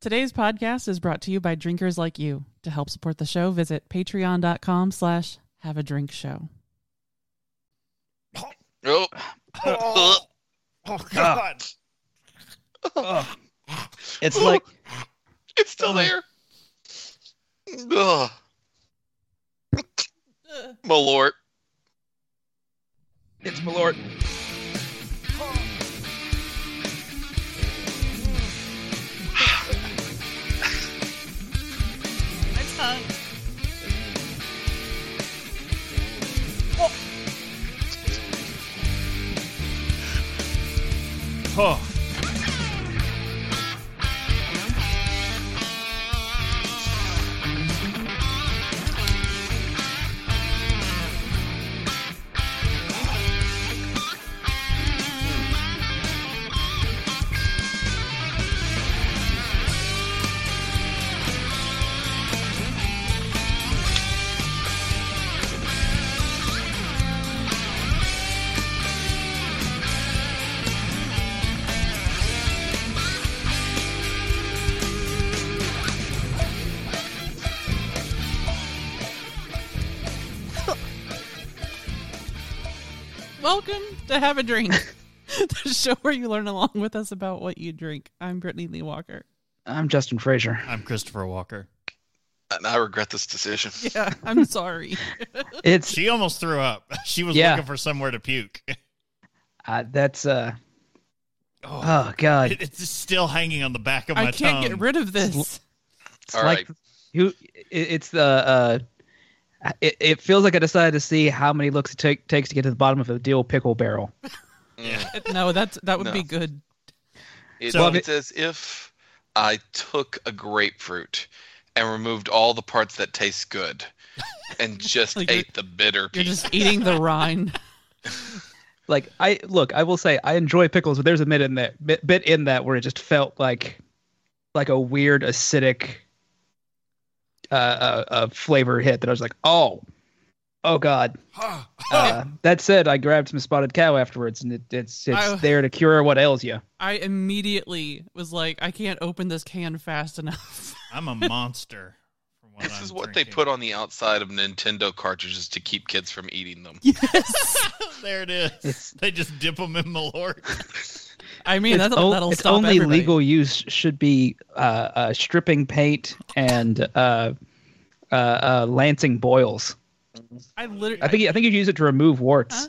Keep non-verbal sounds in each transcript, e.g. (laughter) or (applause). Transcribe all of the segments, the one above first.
Today's podcast is brought to you by drinkers like you. To help support the show, visit patreon.com slash have a drink show. Oh, Oh, oh ah. God. Oh. It's like (laughs) it's still there. Ah. Ugh. Malort. it's Malort. My tongue. Oh. Welcome to Have a Drink, (laughs) the show where you learn along with us about what you drink. I'm Brittany Lee Walker. I'm Justin Frazier. I'm Christopher Walker. And I regret this decision. (laughs) Yeah, I'm sorry. (laughs) It's She almost threw up. She was Yeah. looking for somewhere to puke. uh, that's uh Oh, oh god. it- it's still hanging on the back of my I can't tongue. get rid of this. It's All like right. you it, it's the uh it, it feels like I decided to see how many looks it take, takes to get to the bottom of a deal pickle barrel. Mm. No, that's that would No. be good. It's, So- it's as if I took a grapefruit and removed all the parts that taste good and (laughs) just Like ate the bitter You're piece. just eating the rind. (laughs) Like I look, I will say I enjoy pickles, but there's a bit in that bit, bit in that where it just felt like like a weird acidic uh, uh flavor hit that I was like, oh, oh god. Uh, that said, I grabbed some spotted cow afterwards, and it, it's it's I- there to cure what ails you. I immediately was like, I can't open this can fast enough. (laughs) I'm a monster. from what This I'm is what drinking. they put on the outside of Nintendo cartridges to keep kids from eating them. yes. (laughs) there it is. It's- They just dip them in Malort. (laughs) I mean, It's that'll, o- that'll it's stop only everybody. legal use should be uh, uh, stripping paint and uh, uh, uh, lancing boils. I literally. I think I think you use it to remove warts. Huh?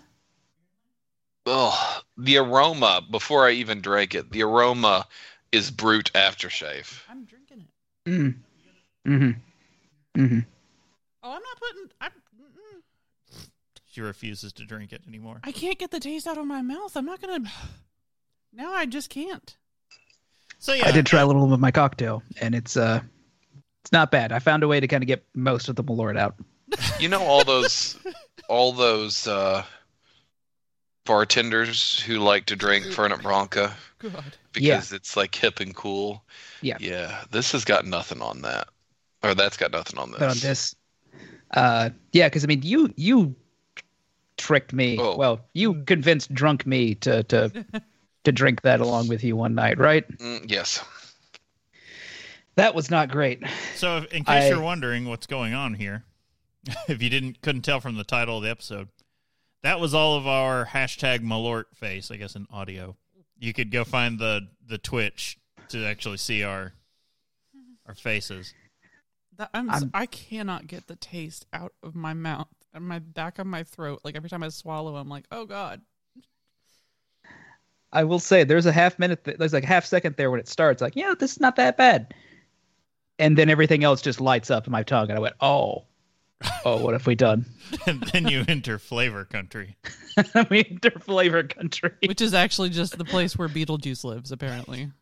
Oh, the aroma before I even drank it, the aroma is Brut aftershave. I'm drinking it. Mm. Mm-hmm. Mm-hmm. Oh, I'm not putting. I'm, mm-mm. She refuses to drink it anymore. I can't get the taste out of my mouth. I'm not gonna. Now I just can't. So yeah, I did try a little bit of my cocktail, and it's uh, it's not bad. I found a way to kind of get most of the malort out. You know all those all those uh bartenders who like to drink Fernet Branca God. because it's like hip and cool. Yeah. Yeah, this has got nothing on that. Or that's got nothing on this. But on this, uh, yeah, because I mean, you you tricked me. Oh. Well, you convinced drunk me to to (laughs) to drink that along with you one night, right? Mm, yes. That was not great. So, if, in case I- you're wondering what's going on here, (laughs) if you didn't couldn't tell from the title of the episode, that was all of our hashtag Malort face. I guess in audio, you could go find the the Twitch to actually see our our faces. That, I'm, s- I'm- I cannot get the taste out of my mouth and my back of my throat. Like every time I swallow, I'm like, oh god. I will say there's a half minute, th- there's like a half second there when it starts, like, yeah, this is not that bad. And then everything else just lights up in my tongue, and I went, oh, oh, what have we done? (laughs) and then you enter flavor country. (laughs) we enter flavor country. Which is actually just the place where Beetlejuice lives, apparently. (laughs)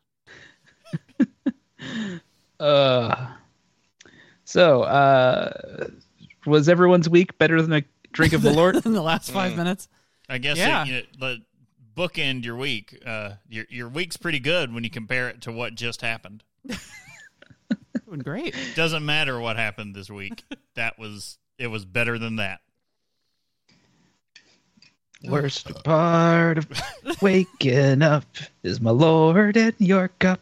Uh, so, uh, was everyone's week better than a drink of Malort? in the last five Mm. minutes. I guess Yeah. it, you know, let bookend your week. Uh, your your week's pretty good when you compare it to what just happened. Doing great. Doesn't matter what happened this week. That was it was better than that. Worst part of waking up is Malort in your cup.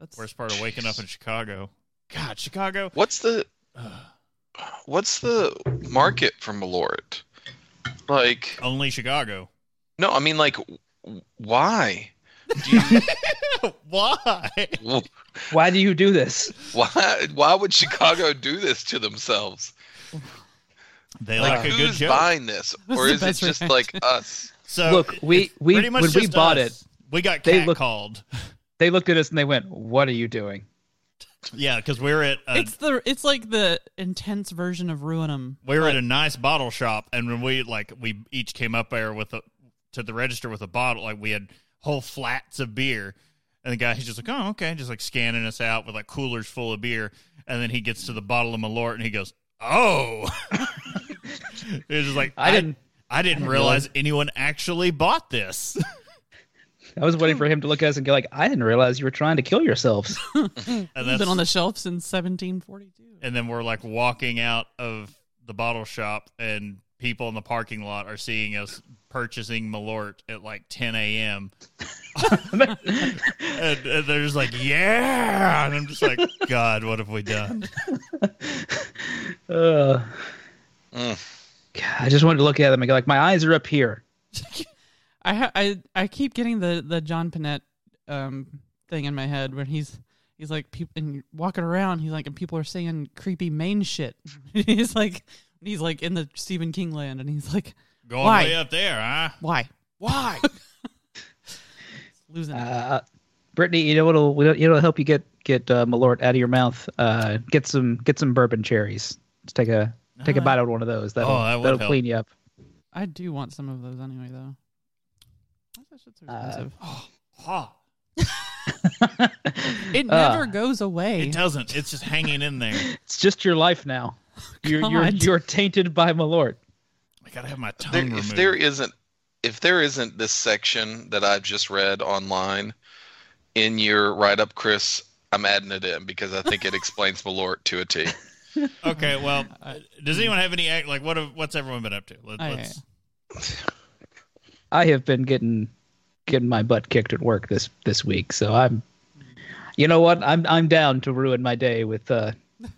That's Worst part of waking up in Chicago. God, Chicago. What's the what's the market for Malort? Like, Only Chicago. No, I mean like, why? Do you, (laughs) Why? Why do you do this? why? Why would Chicago do this to themselves? They Like, like a good who's joke. buying this, That's or the is it just reaction. like (laughs) us? So Look, we- we- much when we bought us. we got they cat look- called. (laughs) They looked at us and they went, "What are you doing?" Yeah, because we're at a, it's the it's like the intense version of Ruinum. we were at a nice bottle shop, and when we like we each came up there with a to the register with a bottle, like we had whole flats of beer, and the guy he's just like, oh okay, just like scanning us out with like coolers full of beer, and then he gets to the bottle of Malort and he goes, oh, (laughs) he was just like, I didn't. I didn't didn't realize anyone actually bought this. (laughs) I was waiting for him to look at us and go like, "I didn't realize you were trying to kill yourselves." (laughs) and It's that's been on the shelf since 1742. and then we're like walking out of the bottle shop and people in the parking lot are seeing us purchasing malort at like 10 a.m (laughs) and, and they're just like yeah and i'm just like god what have we done (laughs) Uh, Mm. God, I just wanted to look at them and go like, "My eyes are up here." (laughs) I ha- I I keep getting the the John Pinette um thing in my head when he's he's like people and walking around he's like and people are saying creepy Maine shit. he's like he's like in the Stephen King land and he's like going Why? way up there huh why why (laughs) losing. Uh, Brittany, you know what'll you know what'll help you get get uh, Malort out of your mouth? Uh, get some get some bourbon cherries. Just take a take a Uh, bite out of one of those. That'll, Oh, that that'll clean you up. I do want some of those anyway though. Why is that shit so Uh, expensive? (gasps) Huh. (laughs) it uh, never goes away. it doesn't it's just hanging in there (laughs) It's just your life now. You're you're you're tainted by Malort. I gotta have my tongue There, removed if there isn't, if there isn't this section that I've just read online in your write up, Chris, I'm adding it in because I think it (laughs) explains Malort to a T. okay well (laughs) I- does anyone have any act like what have, what's everyone been up to Let, I- let's I have been getting getting my butt kicked at work this this week, so I'm. You know what? I'm I'm down to ruin my day with uh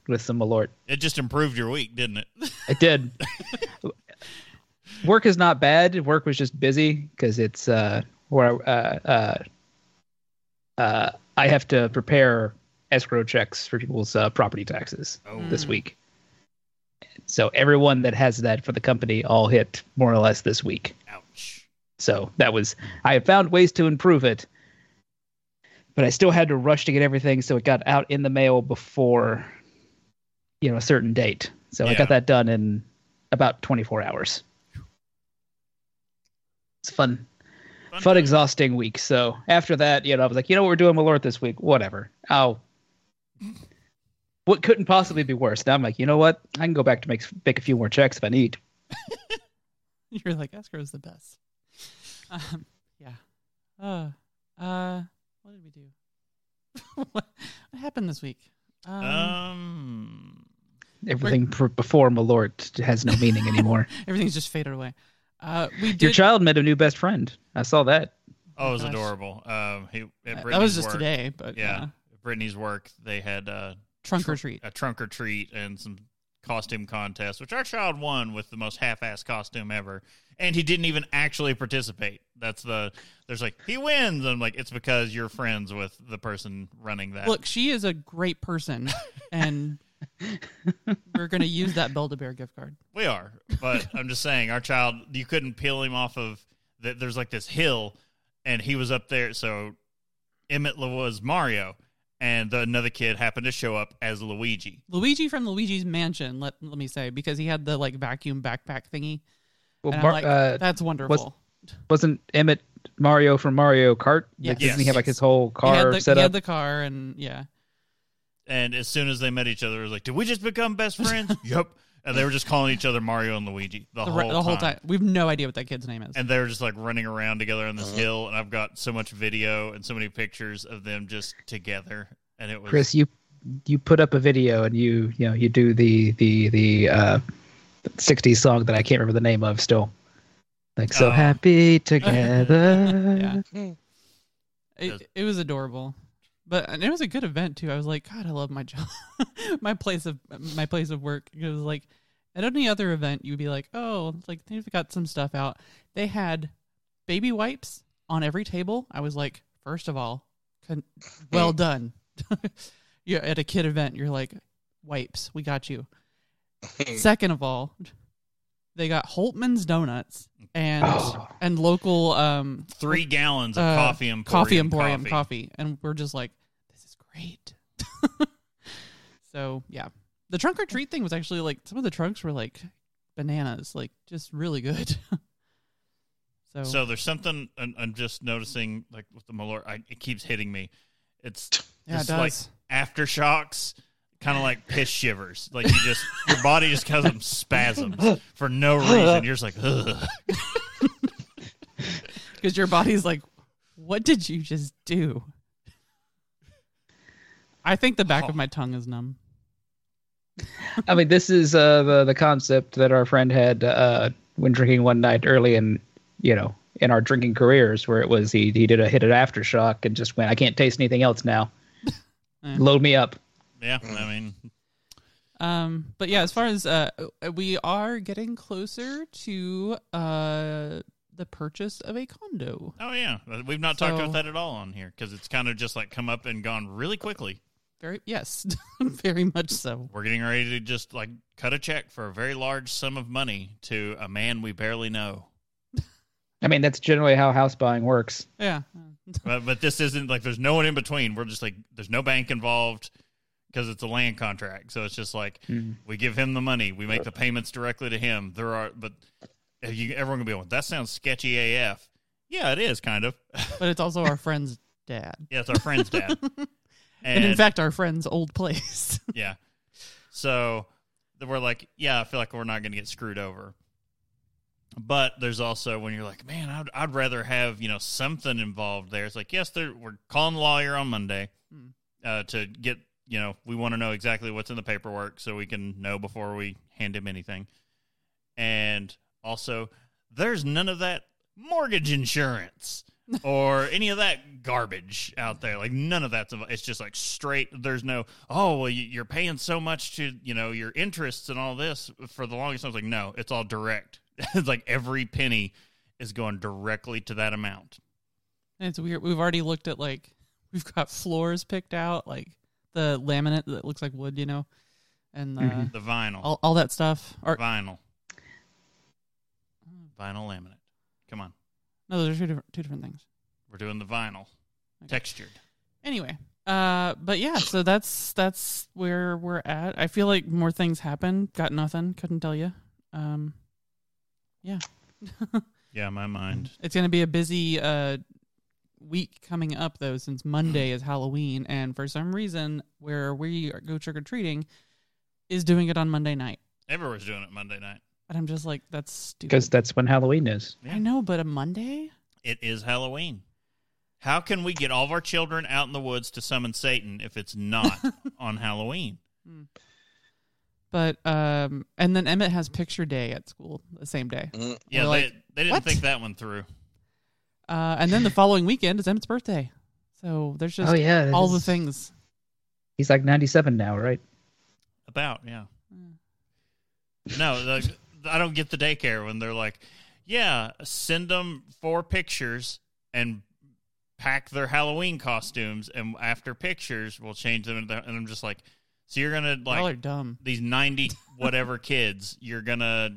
with some Malort. it just improved your week didn't it It did. (laughs) Work is not bad. Work was just busy because it's uh where uh uh uh I have to prepare escrow checks for people's uh, property taxes oh this week. So everyone that has that for the company all hit more or less this week. ouch So that was I found ways to improve it, but I still had to rush to get everything so it got out in the mail before you know a certain date. So I got that done in about 24 hours. It's fun, fun, exhausting week. So after that, you know, I was like, you know what, we're doing Malort this week. Whatever. Oh, (laughs) what couldn't possibly be worse? Now I'm like, you know what? I can go back to make make a few more checks if I need. (laughs) You're like escrow's the best. Um, yeah. Uh, uh, what did we do? (laughs) what, what happened this week? Um, um Everything pr- before Malort has no meaning anymore. everything's just faded away. Uh, we did. Your child met a new best friend. I saw that. Oh, it was gosh. adorable. Um, he at uh, that was just work, today, but Yeah, yeah. Brittany's work, they had uh, Trunk or treat. a trunk or treat, and some costume contest, which our child won with the most half-assed costume ever, and he didn't even actually participate. That's the there's like he wins, and I'm like it's because you're friends with the person running that. Look, she is a great person, (laughs) and we're gonna use that Build a Bear gift card. We are, but I'm just saying, our child, you couldn't peel him off of that. There's like this hill, and he was up there. So Emmett was Mario, and the, another kid happened to show up as Luigi. Luigi from Luigi's Mansion. Let let me say because he had the like vacuum backpack thingy. Well, and Mar- like, uh, that's wonderful. wasn't Emmett Mario from Mario Kart? Yes. Like, doesn't he Yes. have like his whole he had car the, set he up? had the car, and yeah, And as soon as they met each other, it was like, did we just become best (laughs) friends? yep. And they were just calling each other Mario and Luigi the, the, whole, the whole time. We have no idea what that kid's name is. And they were just like running around together on this Uh-huh. hill, and I've got so much video and so many pictures of them just together, and it was Chris, you you put up a video and you you know you do the the the uh, 60s song that I can't remember the name of still. Like so Oh. happy (laughs) together. yeah, (laughs) it, it was adorable. But and it was a good event too. I was like, God, I love my job, (laughs) my place of my place of work. It was like at any other event, you'd be like, oh, like they've got some stuff out. They had baby wipes on every table. I was like, first of all, con- well done. (laughs) yeah, at a kid event, you're like, wipes, we got you. (laughs) Second of all, they got Holtman's donuts and Oh. and local um Three gallons of uh, coffee emporium coffee emporium coffee. coffee. and we're just like, this is great. (laughs) so yeah, the trunk or treat thing was actually like some of the trunks were like bananas, like just really good. (laughs) so, So there's something I'm, I'm just noticing, like with the Malort, I, it keeps hitting me. It's yeah, it just does. like aftershocks, kind of like piss shivers. Like you just your body just has them spasms for no reason. You're just like, because (laughs) your body's like, what did you just do? I think the back Oh. of my tongue is numb. I mean, this is uh, the the concept that our friend had uh, when drinking one night early in, you know, in our drinking careers, where it was he he did a hit at aftershock and just went, I can't taste anything else now. (laughs) Eh. Load me up. yeah. I mean, Um, but yeah, as far as uh, we are getting closer to uh the purchase of a condo. oh yeah, we've not talked about that at all on here because it's kind of just like come up and gone really quickly. Very yes, (laughs) very much so. We're getting ready to just like cut a check for a very large sum of money to a man we barely know. (laughs) I mean, that's generally how house buying works. Yeah, (laughs) but, but this isn't like there's no one in between. We're just like there's no bank involved because it's a land contract. So it's just like Mhm. we give him the money, we make the payments directly to him. There are, but you, everyone can be like, that sounds sketchy AF. Yeah, it is kind of. but it's also our friend's dad, yeah, it's our friend's dad. And, in fact, our friend's old place. (laughs) Yeah. So we're like, yeah, I feel like we're not going to get screwed over. But there's also when you're like, man, I'd, I'd rather have you know something involved there. It's like, yes, we're calling the lawyer on Monday Hmm. uh, to get you know we want to know exactly what's in the paperwork so we can know before we hand him anything. And also, there's none of that mortgage insurance or any of that garbage out there. Like none of that's. It's just like straight. There's no. Oh well, you- you're paying so much to you know your interests and all this for the longest. I was like, no, it's all direct. (laughs) it's like every penny is going directly to that amount. And it's weird. We've already looked at like we've got floors picked out, like the laminate that looks like wood, you know, and uh, Mhm. The vinyl, all all that stuff. Or vinyl, vinyl laminate. Come on, no, those are two different two different things. we're doing the vinyl Okay. textured. Anyway, uh, but yeah, so that's that's where we're at. I feel like more things happen. Got nothing. Couldn't tell you. Um, yeah, (laughs) Yeah, my mind. it's gonna be a busy uh week coming up though, since Monday is Halloween, and for some reason, where we go trick or treating is doing it on Monday night. Everyone's doing it Monday night. And I'm just like, that's stupid. Because that's when Halloween is. Yeah. I know, but a Monday? It is Halloween. How can we get all of our children out in the woods to summon Satan if it's not (laughs) on Halloween? But um, and then Emmett has picture day at school the same day. Mm, Yeah, We're like, they, they didn't "What?" think that one through. Uh, and then the following weekend is Emmett's birthday. So there's just oh yeah, all the this- things. He's like 97 now, right? About, yeah. Mm. No, the, I don't get the daycare when they're like, yeah, send them four pictures and pack their Halloween costumes, and after pictures, we'll change them. Into, and I'm just like, so you're gonna Y'all are like dumb. these ninety whatever (laughs) kids, you're gonna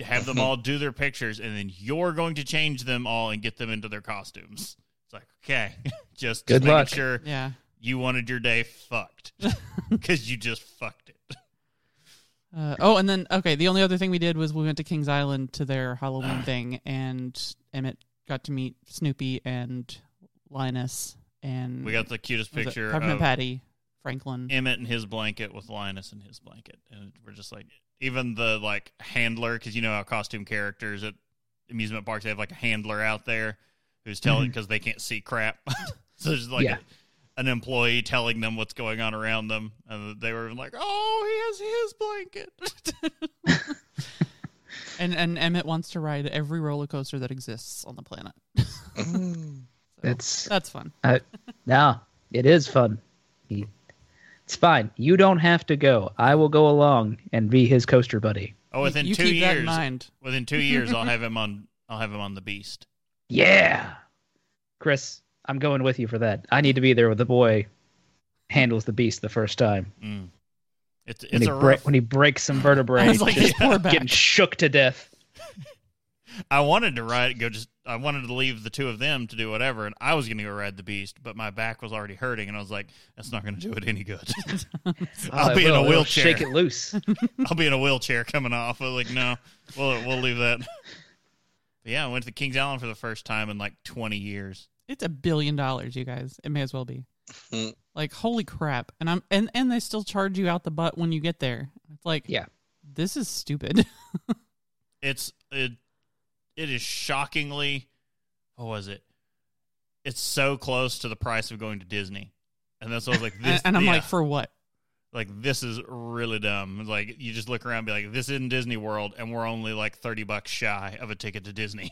have them all do their pictures, and then you're going to change them all and get them into their costumes. It's like, okay, just, Good just making luck. sure Yeah. you wanted your day fucked (laughs) because you just fucked it. Uh, oh, and then okay, the only other thing we did was we went to Kings Island to their Halloween thing, and Emmett got to meet Snoopy and Linus, and We got the cutest was it picture Peppermint of Patty, Franklin. Emmett in his blanket with Linus in his blanket, and we're just like, even the like handler, because you know how costume characters at amusement parks they have like a handler out there who's telling because they can't see crap. (laughs) so there's like Yeah. An employee telling them what's going on around them, and they were like, "Oh, he has his blanket." (laughs) and and Emmett wants to ride every roller coaster that exists on the planet. (laughs) So That's that's fun. uh, no, yeah. It is fun. He, it's fine. You don't have to go. I will go along and be his coaster buddy. Oh, within you two keep that in years, mind. within two years, I'll (laughs) have him on. I'll have him on the Beast. Yeah. Chris, I'm going with you for that. I need to be there with the boy handles the beast the first time. Mm. It's When he a break rough. when he breaks some vertebrae, (laughs) I was like, just his poor getting shook to death. (laughs) I wanted to ride, go just. I wanted to leave the two of them to do whatever, and I was going to go ride the Beast, but my back was already hurting, and I was like, "That's not going to do it any good." (laughs) I'll Oh, be it in a wheelchair. Shake it loose. I'll be in a wheelchair coming off. I was like, "No, we'll we'll leave that." But yeah, I went to Kings Island for the first time in like 20 years. It's a billion dollars, you guys. It may as well be. Hmm. like holy crap! And I'm and and they still charge you out the butt when you get there. It's like Yeah. this is stupid. (laughs) It's it it is shockingly. What was it? It's so close to the price of going to Disney, and that's what I was like. (laughs) This, and I'm yeah. like, for what? like this is really dumb. It's Like you just look around, and be like, this isn't Disney World, and we're only like thirty bucks shy of a ticket to Disney.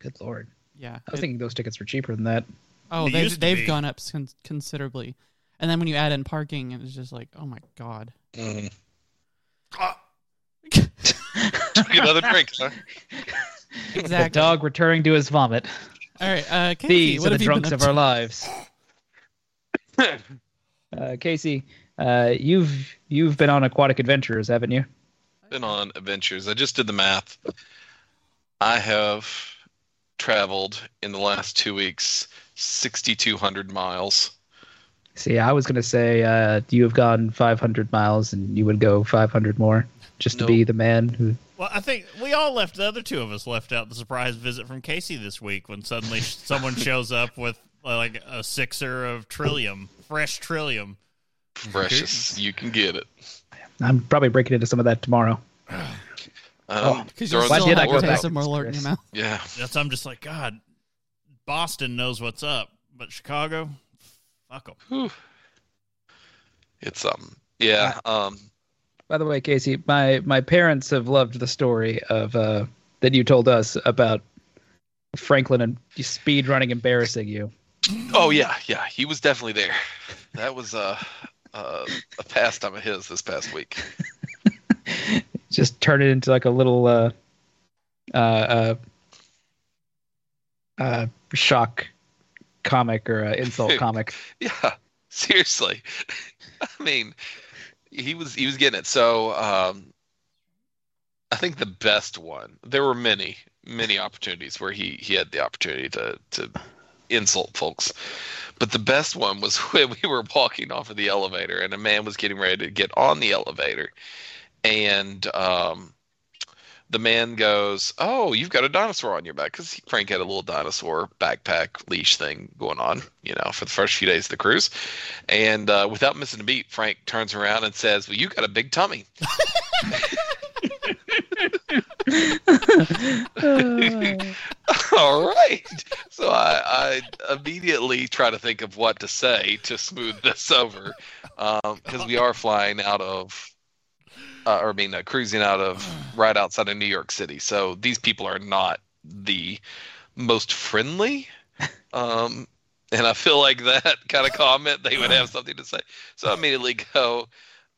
Good lord. Yeah. I was It- thinking those tickets were cheaper than that. oh, They they've they've be. gone up con- considerably. And then when you add in parking, it's just like, oh my god. (laughs) Mhm. Ah, another drink, huh? (laughs) The dog returning to his vomit. All right, uh, Casey, These what are have the you been drunks of our lives. (laughs) Uh, Casey, uh, you've you've been on aquatic adventures, haven't you? Been on adventures. I just did the math. I have traveled in the last two weeks 6,200 miles. See, I was gonna say uh, you have gone 500 miles, and you would go 500 more, just to be the man who. Well, I think we all left. The other two of us left out the surprise visit from Casey this week when suddenly (laughs) someone shows up with like a sixer of Trillium, fresh Trillium. Precious. You can get it. I'm probably breaking into some of that tomorrow. (sighs) (sighs) (sighs) (laughs) Um, Because you're Why still some did I have go to taste to some this, alert in your mouth. Yeah. That's I'm just like God. Boston knows what's up, but Chicago, fuck them. It's um yeah, um By the way, Casey, my my parents have loved the story of uh, that you told us about Franklin and speed running embarrassing you. oh yeah, yeah, he was definitely there. That was uh, uh, a pastime of his this past week. (laughs) Just turn it into like a little uh, uh, uh, uh, shock comic or uh, insult (laughs) comic. Yeah, seriously. (laughs) I mean, he was he was getting it. So um, I think the best one. There were many many opportunities where he he had the opportunity to to insult folks, but the best one was (laughs) when we were walking off of the elevator and a man was getting ready to get on the elevator, and um. The man goes, "Oh, you've got a dinosaur on your back," because Frank had a little dinosaur backpack leash thing going on, you know, for the first few days of the cruise. And uh, without missing a beat, Frank turns around and says, "Well, you got a big tummy." (laughs) (laughs) All right. So I, I immediately try to think of what to say to smooth this over, because we are flying out of, uh, or I mean, uh, cruising out of right outside of New York City. So these people are not the most friendly. (laughs) Um, and I feel like that (laughs) kind of comment, they would have something to say. So I immediately go,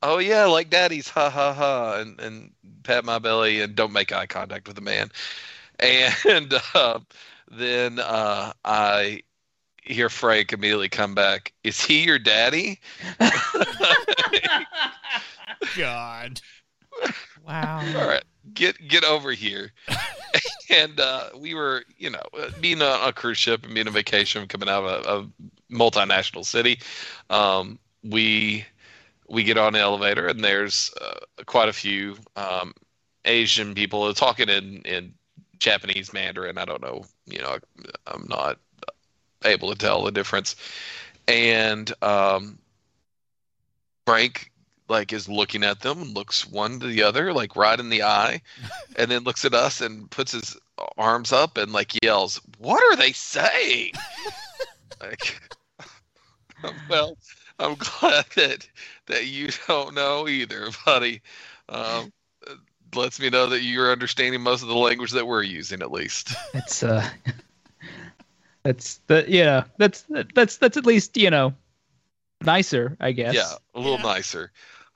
"Oh yeah, like daddy's, ha ha ha," and and pat my belly and don't make eye contact with the man. And uh, (laughs) then uh, I hear Frank immediately come back. Is he your daddy? God. Wow. (laughs) All right, get get over here. (laughs) and uh, we were, you know, uh, being on a cruise ship and being on vacation, coming out of a, a multinational city. Um, we we get on the elevator and there's uh, quite a few um, Asian people talking in in Japanese Mandarin. I don't know, you know, I'm not able to tell the difference. And um, Frank like is looking at them and looks one to the other like right in the eye (laughs) and then looks at us and puts his arms up and like yells what are they saying (laughs) like (laughs) well i'm glad that that you don't know either buddy um lets me know that you're understanding most of the language that we're using at least It's uh, that's the yeah, that's that's that's at least you know nicer, I guess. Yeah, a little Yeah. nicer.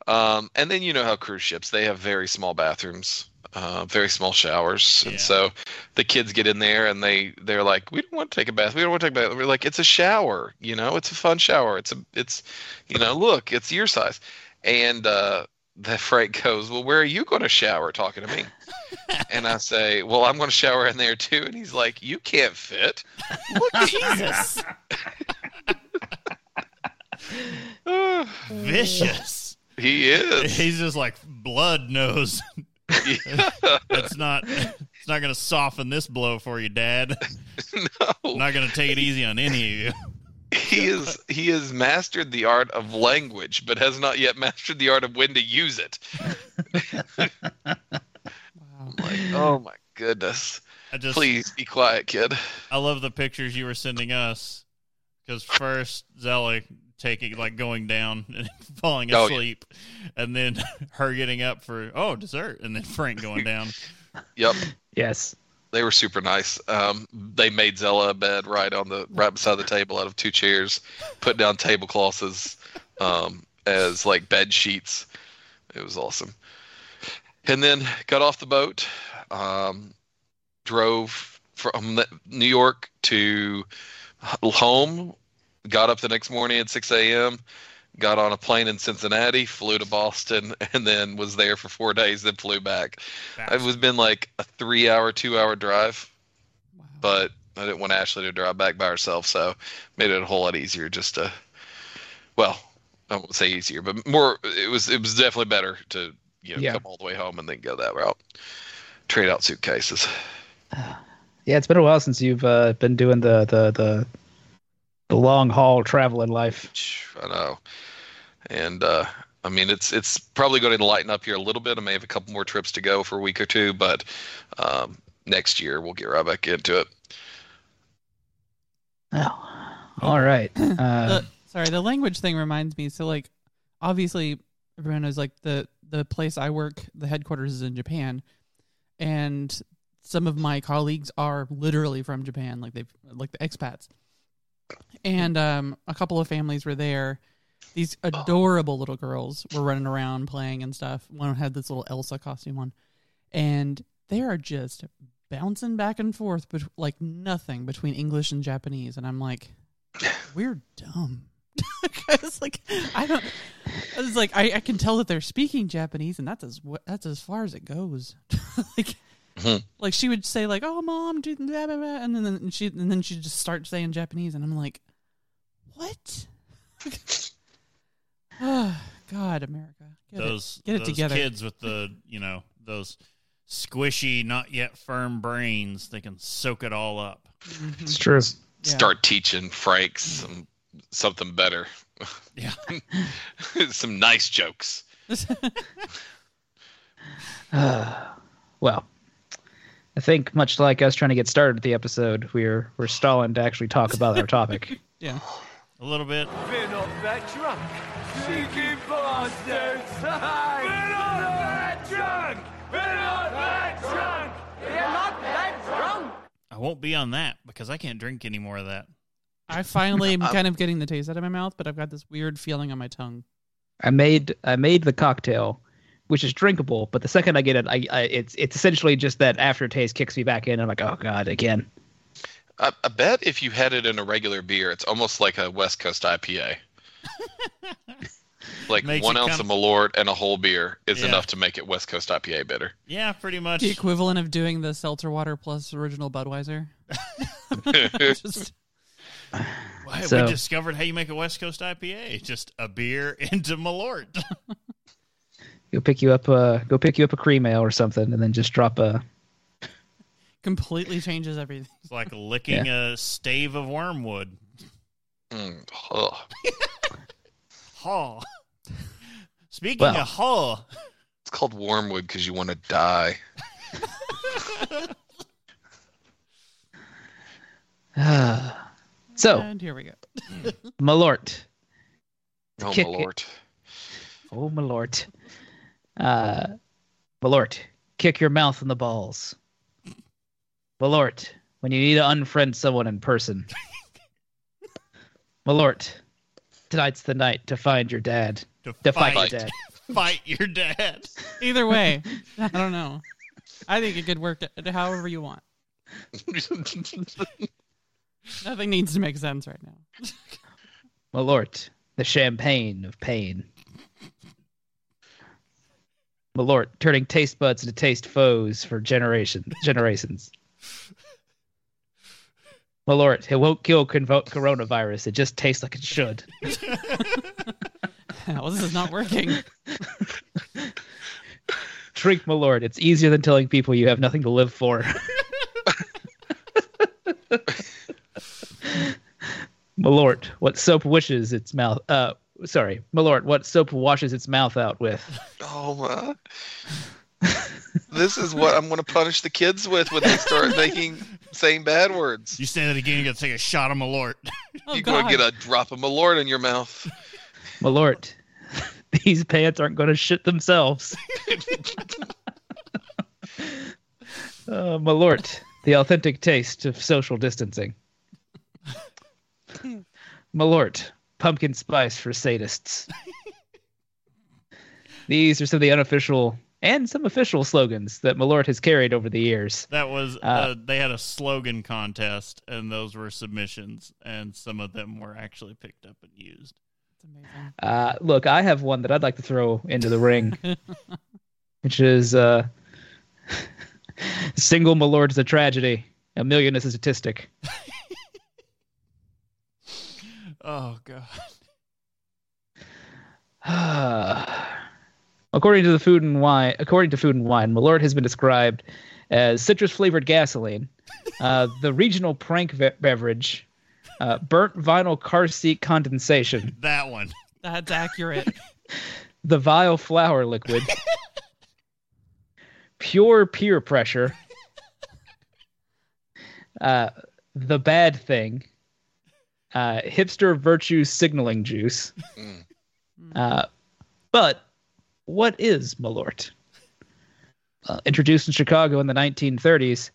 Um, and then you know how cruise ships they have very small bathrooms, uh, very small showers, Yeah. and so the kids get in there and they they're like, we don't want to take a bath. We don't want to take a bath. We're like, it's a shower. You know, it's a fun shower. It's a it's you know, look, it's your size. And uh, the Frank goes, well, where are you going to shower? Talking to me. (laughs) And I say, well, I'm going to shower in there too. And he's like, you can't fit. (laughs) Jesus. Uh, (laughs) Vicious. He is. (laughs) He's just like blood knows. it's (laughs) not. It's not going to soften this blow for you, Dad. (laughs) no. Not going to take it easy on any of you. he is he has mastered the art of language but has not yet mastered the art of when to use it oh like oh my goodness I just, please be quiet kid I love the pictures you were sending us because first Zelly taking like going down (laughs) and falling Oh, yeah. asleep, and then (laughs) her getting up for oh dessert, and then Frank going down. (laughs) yep Yes. they were super nice um, they made zella a bed right on the right beside the table out of two chairs put down tablecloths as um, as like bed sheets it was awesome and then got off the boat um, drove from new york to home got up the next morning at 6 a.m got on a plane in cincinnati flew to boston (laughs) and then was there for four days then flew back it was been like a three hour two hour drive Wow. but I didn't want Ashley to drive back by herself, so made it a whole lot easier just to, well, I won't say easier, but more. It was it was definitely better to you know Yeah. come all the way home and then go that route. Trade out suitcases. (sighs) Yeah, it's been a while since you've uh, been doing the the the the long haul travel in life. I know, and uh, I mean it's it's probably going to lighten up here a little bit. I may have a couple more trips to go for a week or two, but um, next year we'll get right back into it. Oh, all right. (clears throat) Uh, the, sorry, the language thing reminds me. So like, obviously, everyone knows like the the place I work, the headquarters is in Japan, and some of my colleagues are literally from Japan, like they've like the expats, and um, a couple of families were there. These adorable little girls were running around playing and stuff. One had this little Elsa costume on, and they are just bouncing back and forth, but like nothing between English and Japanese. And I'm like, (sighs) we're dumb. (laughs) Because like I don't, it's like I, I can tell that they're speaking Japanese, and that's as that's as far as it goes. (laughs) like, Mhm. like she would say like, "Oh, mom," do blah, blah, blah," and then and she and then she'd just start saying Japanese, and I'm like, what? oh, (laughs) God, America, get those it, get it those together. kids with the you know those squishy, not yet firm brains. They can soak it all up. Mhm. it's true. Yeah. Start teaching Frank some something better. Yeah. (laughs) some nice jokes. Uh, (laughs) (sighs) well, I think much like us trying to get started with the episode, we're we're stalling to actually talk about our topic. (laughs) yeah. A little bit. We're not that drunk. Cheeky bastards. We're not that drunk. We're not that drunk. We're not that drunk. I won't be on that because I can't drink any more of that. I finally am (laughs) kind of getting the taste out of my mouth, but I've got this weird feeling on my tongue. I made I made the cocktail, which is drinkable, but the second I get it, I, I it's it's essentially just that aftertaste kicks me back in. I'm like, oh god, again. I, I bet if you had it in a regular beer, it's almost like a West Coast IPA. (laughs) like Makes one ounce kind of Malort and a whole beer is Yeah. enough to make it West Coast IPA bitter. Yeah, pretty much. The equivalent of doing the seltzer water plus original Budweiser. (laughs) (laughs) Just, (sighs) Why, So- we discovered how you make a West Coast IPA. Just a beer into Malort. Go pick you up a go pick you up a cream ale or something, and then just drop a. completely changes everything. It's like licking a stave of wormwood. Mm, ugh. (laughs) Haw. Speaking Well. of haw, It's called wormwood because you want to die. (sighs) so and here we go. Malort. Oh, Kick my it. lord. Oh, Malort. Uh, Malort, kick your mouth in the balls. Malort, when you need to unfriend someone in person. (laughs) Malort, tonight's the night to find your dad. To To fight, fight, your dad. (laughs) fight your dad. Either way, (laughs) I don't know. I think it could work however you want. Nothing needs to make sense right now. Malort, the champagne of pain. Malort, turning taste buds into taste foes for generation (laughs) generations. Malort, it won't kill convo- coronavirus. It just tastes like it should. (laughs) well, this is not working. (laughs) Drink Malort. It's easier than telling people you have nothing to live for. Malort, what soap wishes its mouth. Uh, sorry, Malort, what soap washes its mouth out with? Oh my. this is what I'm going to punish the kids with when they start making saying bad words. You say that again, you're going to take a shot of Malort. Oh, You're going to get a drop of Malort in your mouth. Malort, these pants aren't going to shit themselves. (laughs) uh, Malort, the authentic taste of social distancing. (laughs) Malort, pumpkin spice for sadists. These are some of the unofficial and some official slogans that Malort has carried over the years. That was uh, Uh, they had a slogan contest, and those were submissions, and some of them were actually picked up and used. It's amazing. Uh, look, I have one that I'd like to throw into the ring, (laughs) which is uh, (laughs) single Malort is a tragedy, a million is a statistic. (laughs) Oh god. (sighs) according to the food and wine, according to Food and Wine, Malort has been described as citrus flavored gasoline, (laughs) uh, the regional prank ve- beverage, uh, burnt vinyl car seat condensation, (laughs) That one. That's accurate. (laughs) the vile flour liquid, pure peer pressure, uh, the bad thing, uh, hipster virtue signaling juice. Mm. Uh, but what is Malort? Uh, introduced in Chicago in the 1930s.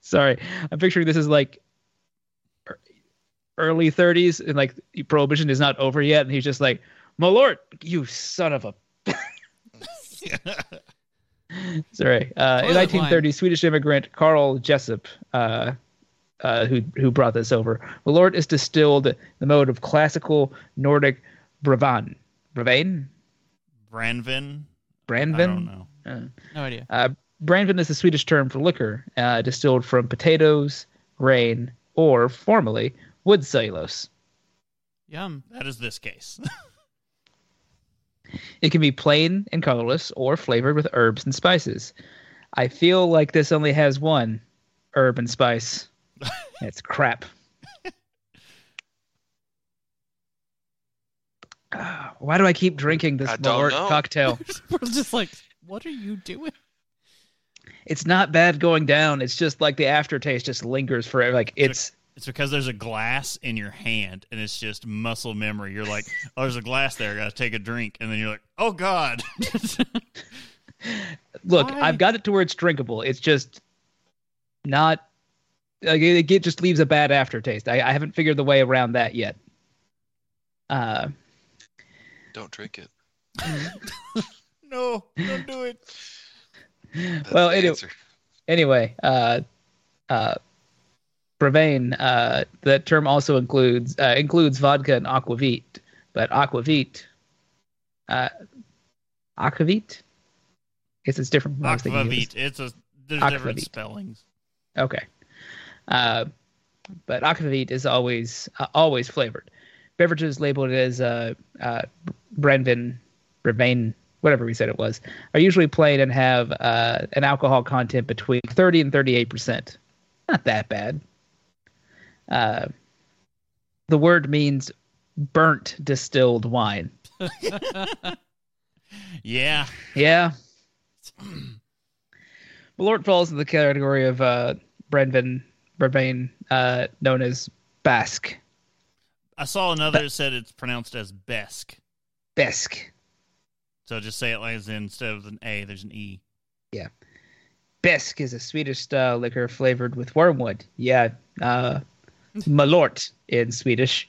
Sorry, I'm picturing this as like early 30s, and like prohibition is not over yet, and he's just like, Malort, you son of a. (laughs) (laughs) Sorry. Uh, in Toilet 1930, Swedish immigrant Carl Jeppson, uh, uh, who who brought this over. Malort is distilled the mode of classical Nordic Bravan. Bravain? Branvin. Branvin? I don't know. Uh, No idea. uh, Branvin is the Swedish term for liquor, uh, distilled from potatoes, grain, or formerly wood cellulose. Yum. That is this case. (laughs) It can be plain and colorless or flavored with herbs and spices. I feel like this only has one herb and spice. (laughs) it's crap. (sighs) Why do I keep drinking this I Malort cocktail? (laughs) We're just like, what are you doing? it's not bad going down. It's just like the aftertaste just lingers forever. Like it's It's because there's a glass in your hand and it's just muscle memory. You're like, oh, there's a glass there. I got to take a drink. And then you're like, oh, God. (laughs) look. Why? I've got it to where it's drinkable. It's just not. Like, it, it just leaves a bad aftertaste. I, I haven't figured the way around that yet. Uh, Don't drink it. (laughs) no, don't do it. That's Well, the anyway- answer. anyway, uh, uh, Bravain, uh, that term also includes uh, includes vodka and aquavit, but aquavit, uh, aquavit, guess it's different. From what I was thinking it was. Aquavit. It's a, there's different spellings. Okay. Uh, but aquavit is always uh, always flavored. Beverages labeled as uh, uh, Brenvin, Brevane, whatever we said it was, are usually plain and have uh, an alcohol content between 30 and 38 percent. Not that bad. Uh, the word means burnt distilled wine. (laughs) Yeah. Yeah. (clears throat) Malort falls in the category of uh, Brenvin, Brevane, uh, known as Basque. I saw another that said it's pronounced as Besk. Besk. So just say it like as in instead of an A, there's an E. Yeah. Besk is a Swedish style liquor flavored with wormwood. Yeah, uh, (laughs) Malort in Swedish.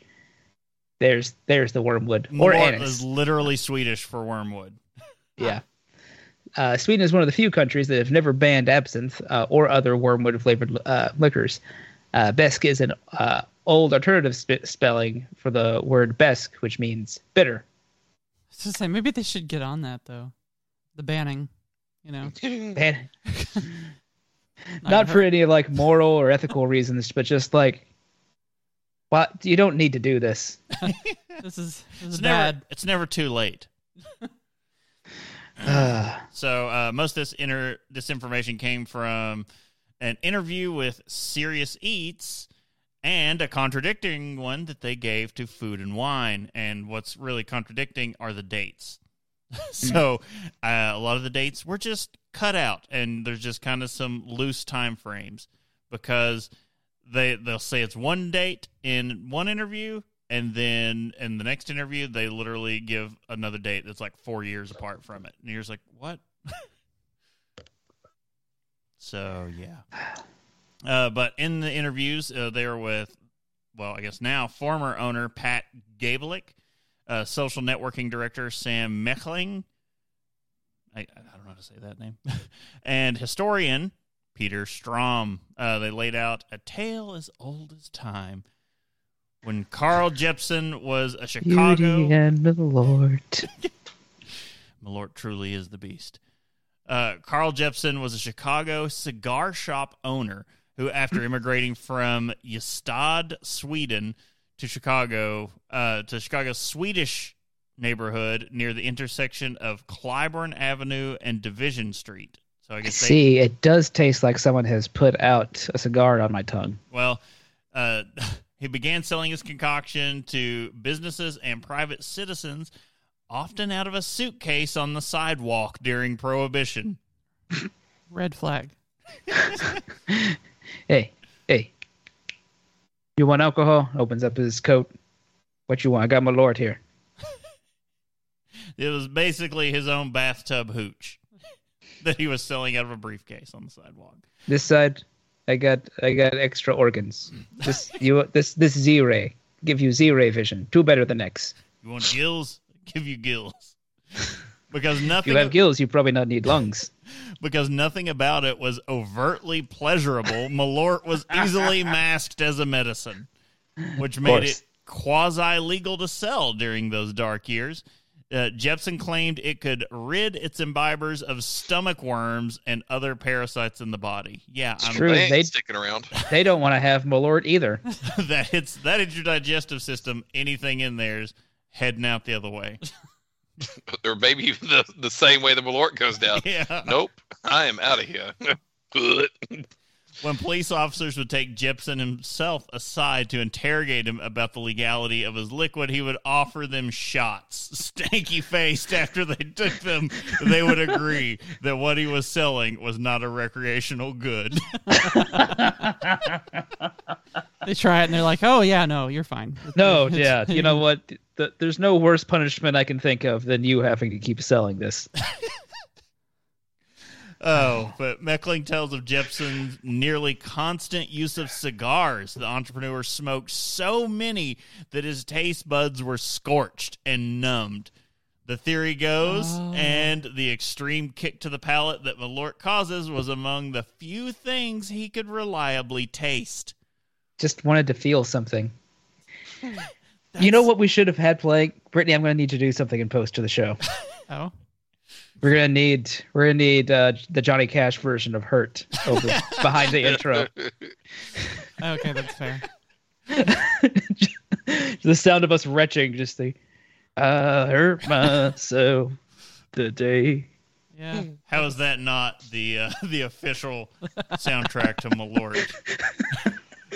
there's there's the wormwood or anise. is literally Swedish for wormwood. Yeah. Uh, Sweden is one of the few countries that have never banned absinthe uh, or other wormwood flavored uh, liquors. Uh, Besk is an uh, old alternative sp- spelling for the word Besk, which means bitter. I was just say maybe they should get on that though. The banning, you know. (laughs) Man, (laughs) not for any like moral or ethical reasons, but just like, what? You don't need to do this. (laughs) This is this is It's bad. never it's never too late. Uh, So uh, most of this inter this information came from an interview with Serious Eats and a contradicting one that they gave to Food and Wine. And what's really contradicting are the dates. (laughs) so uh, a lot of the dates were just cut out, and there's just kind of some loose time frames because they they'll say it's one date in one interview, and then in the next interview they literally give another date that's like four years apart from it, and you're just like, what? (laughs) so yeah. Uh, but in the interviews, uh, they were with, well, I guess now former owner Pat Gabelick, uh, social networking director Sam Mechling. I, I don't know how to say that name, (laughs) and historian Peter Strom. Uh, they laid out a tale as old as time. When Carl Jeppson was a Chicago, Beauty and Milord. (laughs) Malort truly is the beast. Uh, Carl Jeppson was a Chicago cigar shop owner who, after (laughs) immigrating from Ystad, Sweden, to Chicago, uh, to Chicago's Swedish neighborhood near the intersection of Clybourn Avenue and Division Street. So I guess they, See, it does taste like someone has put out a cigar on my tongue. Well, uh, (laughs) he began selling his concoction to businesses and private citizens, often out of a suitcase on the sidewalk during Prohibition. (laughs) Red flag. (laughs) Hey, hey. You want alcohol? Opens up his coat. What you want? I got my lord here. It was basically his own bathtub hooch (laughs) that he was selling out of a briefcase on the sidewalk. This side, I got I got extra organs. Mm. This you this this Z-ray give you Z-ray vision. Two better than X. You want gills? Give you gills. (laughs) Because If nothing you have gills, you probably not need (laughs) lungs. because nothing about it was overtly pleasurable. (laughs) Malort was easily masked as a medicine, which made it quasi legal to sell during those dark years. Uh, Jeppson claimed it could rid its imbibers of stomach worms and other parasites in the body. Yeah, I'm, true. They they- sticking around. (laughs) They don't want to have Malort either. (laughs) that hits that hits your digestive system. Anything in there's heading out the other way. (laughs) or maybe even the, the same way the Malort goes down. Yeah. Nope, I am out of here. Good. when police officers would take Jeppson himself aside to interrogate him about the legality of his liquid, he would offer them shots. (laughs) Stanky faced after they took them, they would agree that what he was selling was not a recreational good. (laughs) They try it and they're like, "Oh yeah, no, you're fine." No, (laughs) yeah. You know what? The, there's no worse punishment I can think of than you having to keep selling this. Oh, but Mechling tells of Jeppson's nearly constant use of cigars. The entrepreneur smoked so many that his taste buds were scorched and numbed. The theory goes, Oh. and the extreme kick to the palate that Malort causes was among the few things he could reliably taste. Just wanted to feel something. (laughs) You know what we should have had playing? Brittany, I'm going to need to do something in post to the show. (laughs) Oh, We're gonna need we're gonna need uh, the Johnny Cash version of "Hurt" over (laughs) behind the intro. (laughs) okay, that's fair. (laughs) the sound of us retching, just the I hurt myself today. Yeah, How is that not the uh, the official soundtrack to Malort?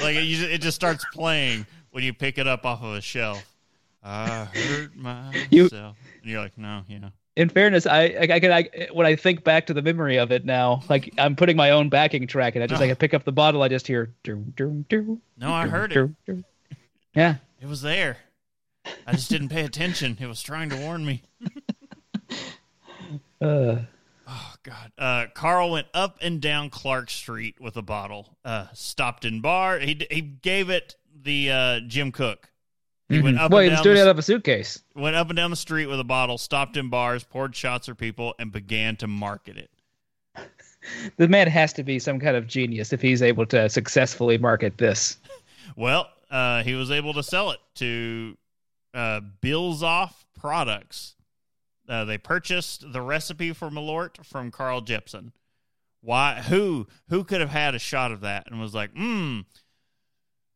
like it, it just starts playing when you pick it up off of a shelf. I hurt myself, You- and you're like, no, you yeah. In fairness, I I, I can I when I think back to the memory of it now, like I'm putting my own backing track, and I just like I pick up the bottle, I just hear. Doo, doo, doo, No, I heard it. Yeah, It was there. I just didn't pay attention. It was trying to warn me. (laughs) uh, Oh God! Uh, Carl went up and down Clark Street with a bottle. Uh, stopped in bar. He he gave it the uh, Jim Cook. He went Mhm. up well, and he was down doing the it out of a suitcase. went up and down the street with a bottle, stopped in bars, poured shots for people, and began to market it. The man has to be some kind of genius if he's able to successfully market this. (laughs) Well, uh, he was able to sell it to uh, Bielzoff Products. Uh, they purchased the recipe for Malort from Carl Jeppson. Why? Who? Who could have had a shot of that and was like, "Hmm,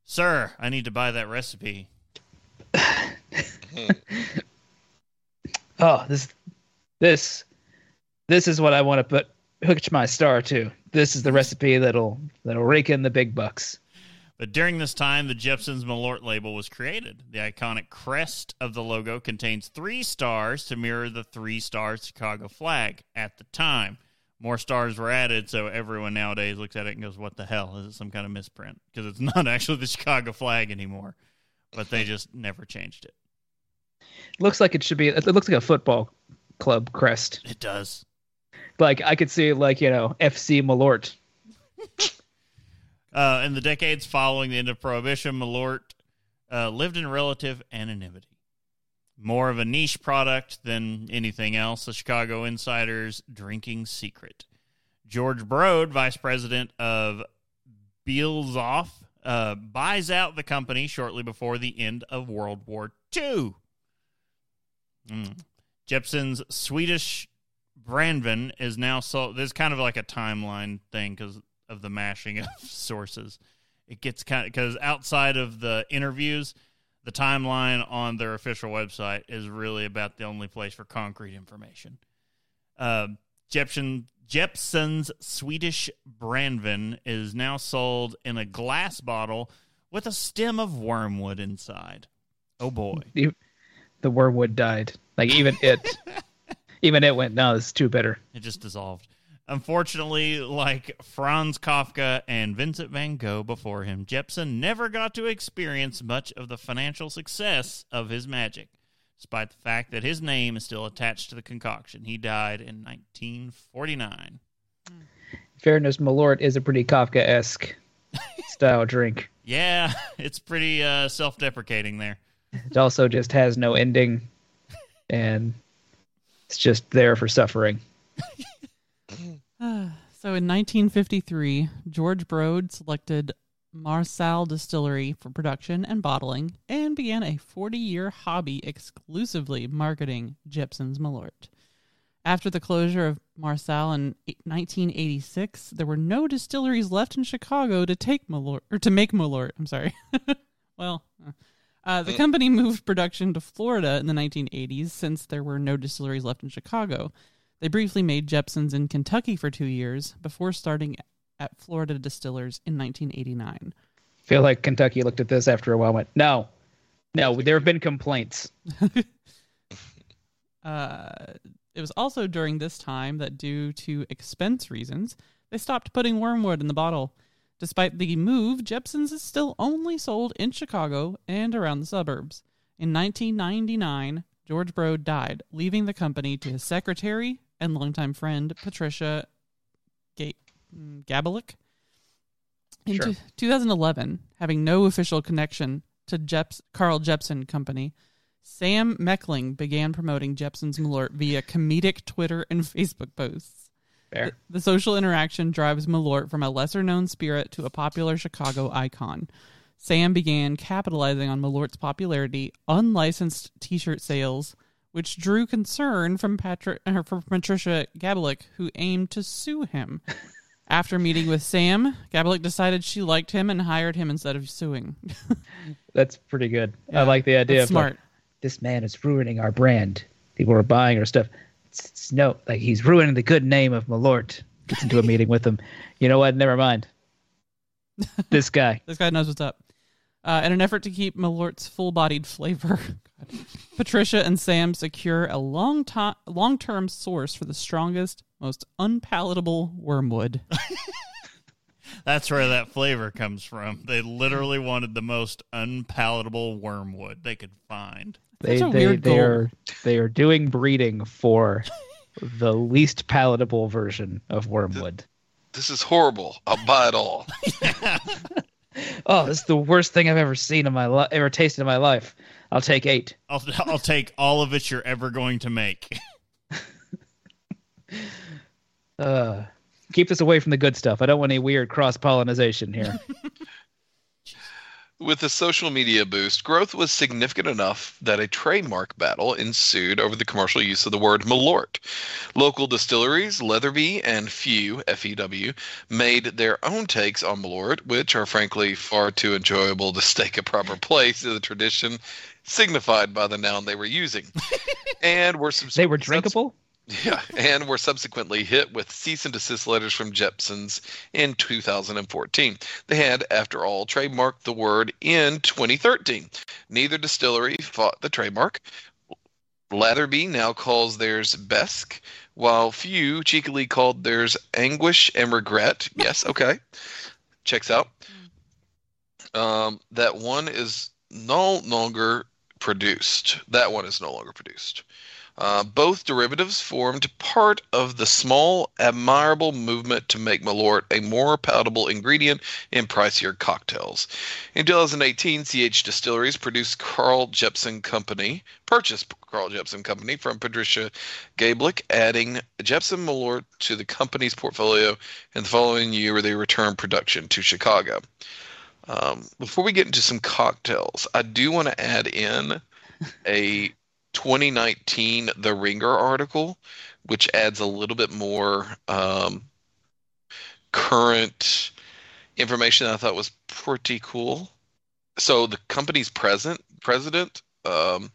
sir, I need to buy that recipe." (sighs) Oh, this, this, this is what I want to put hooked my star to. This is the recipe that'll that'll rake in the big bucks. But during this time, the Jeppson's Malort label was created. The iconic crest of the logo contains three stars to mirror the three star Chicago flag at the time. More stars were added, so everyone nowadays looks at it and goes, What the hell? Is it some kind of misprint? Because it's (laughs) not actually the Chicago flag anymore. But they just never changed it. looks like it should be. It looks like a football club crest. It does. Like I could see, like you know, FC Malort. (laughs) Uh, in the decades following the end of Prohibition, Malort uh, lived in relative anonymity. More of a niche product than anything else, the Chicago Insider's drinking secret. George Brode, vice president of Bielzoff, uh, buys out the company shortly before the end of World War II. Mm. Jeppson's Swedish Brandvin is now sold. There's kind of like a timeline thing because of the mashing of (laughs) sources. It gets kind of because outside of the interviews, the timeline on their official website is really about the only place for concrete information. Uh, Jeppson, Jeppson's Swedish Brandvin is now sold in a glass bottle with a stem of wormwood inside. Oh boy. (laughs) The, the wormwood died. Like even it, (laughs) even it went. No, this is too bitter. It just dissolved. Unfortunately, like Franz Kafka and Vincent van Gogh before him, Jeppson never got to experience much of the financial success of his magic, despite the fact that his name is still attached to the concoction. He died in 1949. Fairness, Malort is a pretty Kafka-esque (laughs) style drink. Yeah, (laughs) it's pretty uh, self deprecating there. It also just has no ending, and it's just there for suffering. (sighs) So in 1953, George Brode selected Mar-Salle Distillery for production and bottling and began a 40 year hobby exclusively marketing Jeppson's Malort. After the closure of Mar-Salle in 1986, there were no distilleries left in Chicago to take Malort or to make Malort. I'm sorry. (laughs) well, uh, uh, the company moved production to Florida in the 1980s since there were no distilleries left in Chicago. They briefly made Jeppson's in Kentucky for two years before starting at Florida Distillers in 1989. feel like Kentucky looked at this after a while and went, no, no, there have been complaints. (laughs) Uh, it was also during this time that, due to expense reasons, they stopped putting wormwood in the bottle. Despite the move, Jeppson's is still only sold in Chicago and around the suburbs. In 1999, George Brode died, leaving the company to his secretary and longtime friend Patricia Ga- mm, Gabelick. In Sure. two- 2011, having no official connection to Jeps- Carl Jeppson Company, Sam Mechling began promoting Jeppson's Malort via comedic Twitter and (laughs) Facebook posts. Fair. The social interaction drives Malort from a lesser known spirit to a popular Chicago icon. Sam began capitalizing on Malort's popularity, unlicensed t shirt sales, which drew concern from, Patri- uh, from Patricia Gabelik, who aimed to sue him. After meeting with Sam, Gabelick decided she liked him and hired him instead of suing. (laughs) That's pretty good. I like the idea of like, smart. this man is ruining our brand. People are buying our stuff. It's, it's no, like he's ruining the good name of Malort. Gets into a meeting with him. You know what? Never mind. (laughs) This guy. This guy knows what's up. Uh, in an effort to keep Malort's full-bodied flavor. Patricia and Sam secure a long to- long-term source for the strongest, most unpalatable wormwood. (laughs) That's where that flavor comes from. They literally wanted the most unpalatable wormwood they could find. They Such a they weird they goal. are they are doing breeding for the least palatable version of wormwood. This is horrible. Uh, I'll buy it all. (laughs) Oh, this is the worst thing I've ever seen in my life, ever tasted in my life. I'll take eight. I'll I'll take all of it you're ever going to make. (laughs) Uh, keep this away from the good stuff. I don't want any weird cross pollination here. (laughs) With the social media boost, growth was significant enough that a trademark battle ensued over the commercial use of the word Malort. Local distilleries, Letherbee and Few, F-E-W, made their own takes on Malort, which are frankly far too enjoyable to stake a proper place in the tradition signified by the noun they were using. (laughs) and were subs- they were subs- drinkable. Yeah, and were subsequently hit with cease and desist letters from Jeppson's in 2014. They had, after all, trademarked the word in 2013. Neither distillery fought the trademark. Letherbee now calls theirs Besk, while few cheekily called theirs Anguish and Regret. Yes, okay. Checks out. Um, that one is no longer produced. That one is no longer produced. Uh, both derivatives formed part of the small, admirable movement to make Malort a more palatable ingredient in pricier cocktails. In 2018, CH Distilleries produced Carl Jeppson Company, purchased Carl Jeppson Company from Patricia Gablick, adding Jeppson Malort to the company's portfolio. In the following year, they returned production to Chicago. Um, before we get into some cocktails, I do want to add in a 2019 The Ringer article, which adds a little bit more um, current information that I thought was pretty cool. So the company's present president, um,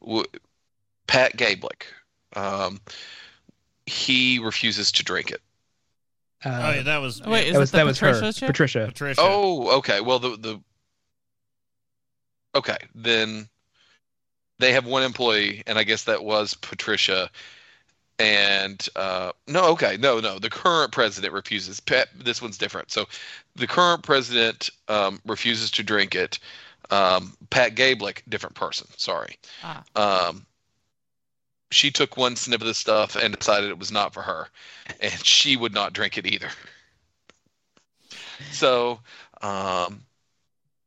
w- Pat Gablick, um, he refuses to drink it. oh, Uh, yeah, that was Oh, wait, is that was that was her, Patricia? Patricia. Patricia. Oh, okay. Well, the the okay then they have one employee, and I guess that was Patricia. And uh, no, okay, no, no. The current president refuses. Pat, this one's different. So, the current president um, refuses to drink it. Um, Pat Gablick, different person. Sorry. Ah. Um, she took one sniff of the stuff and decided it was not for her, and she would not drink it either. So, um,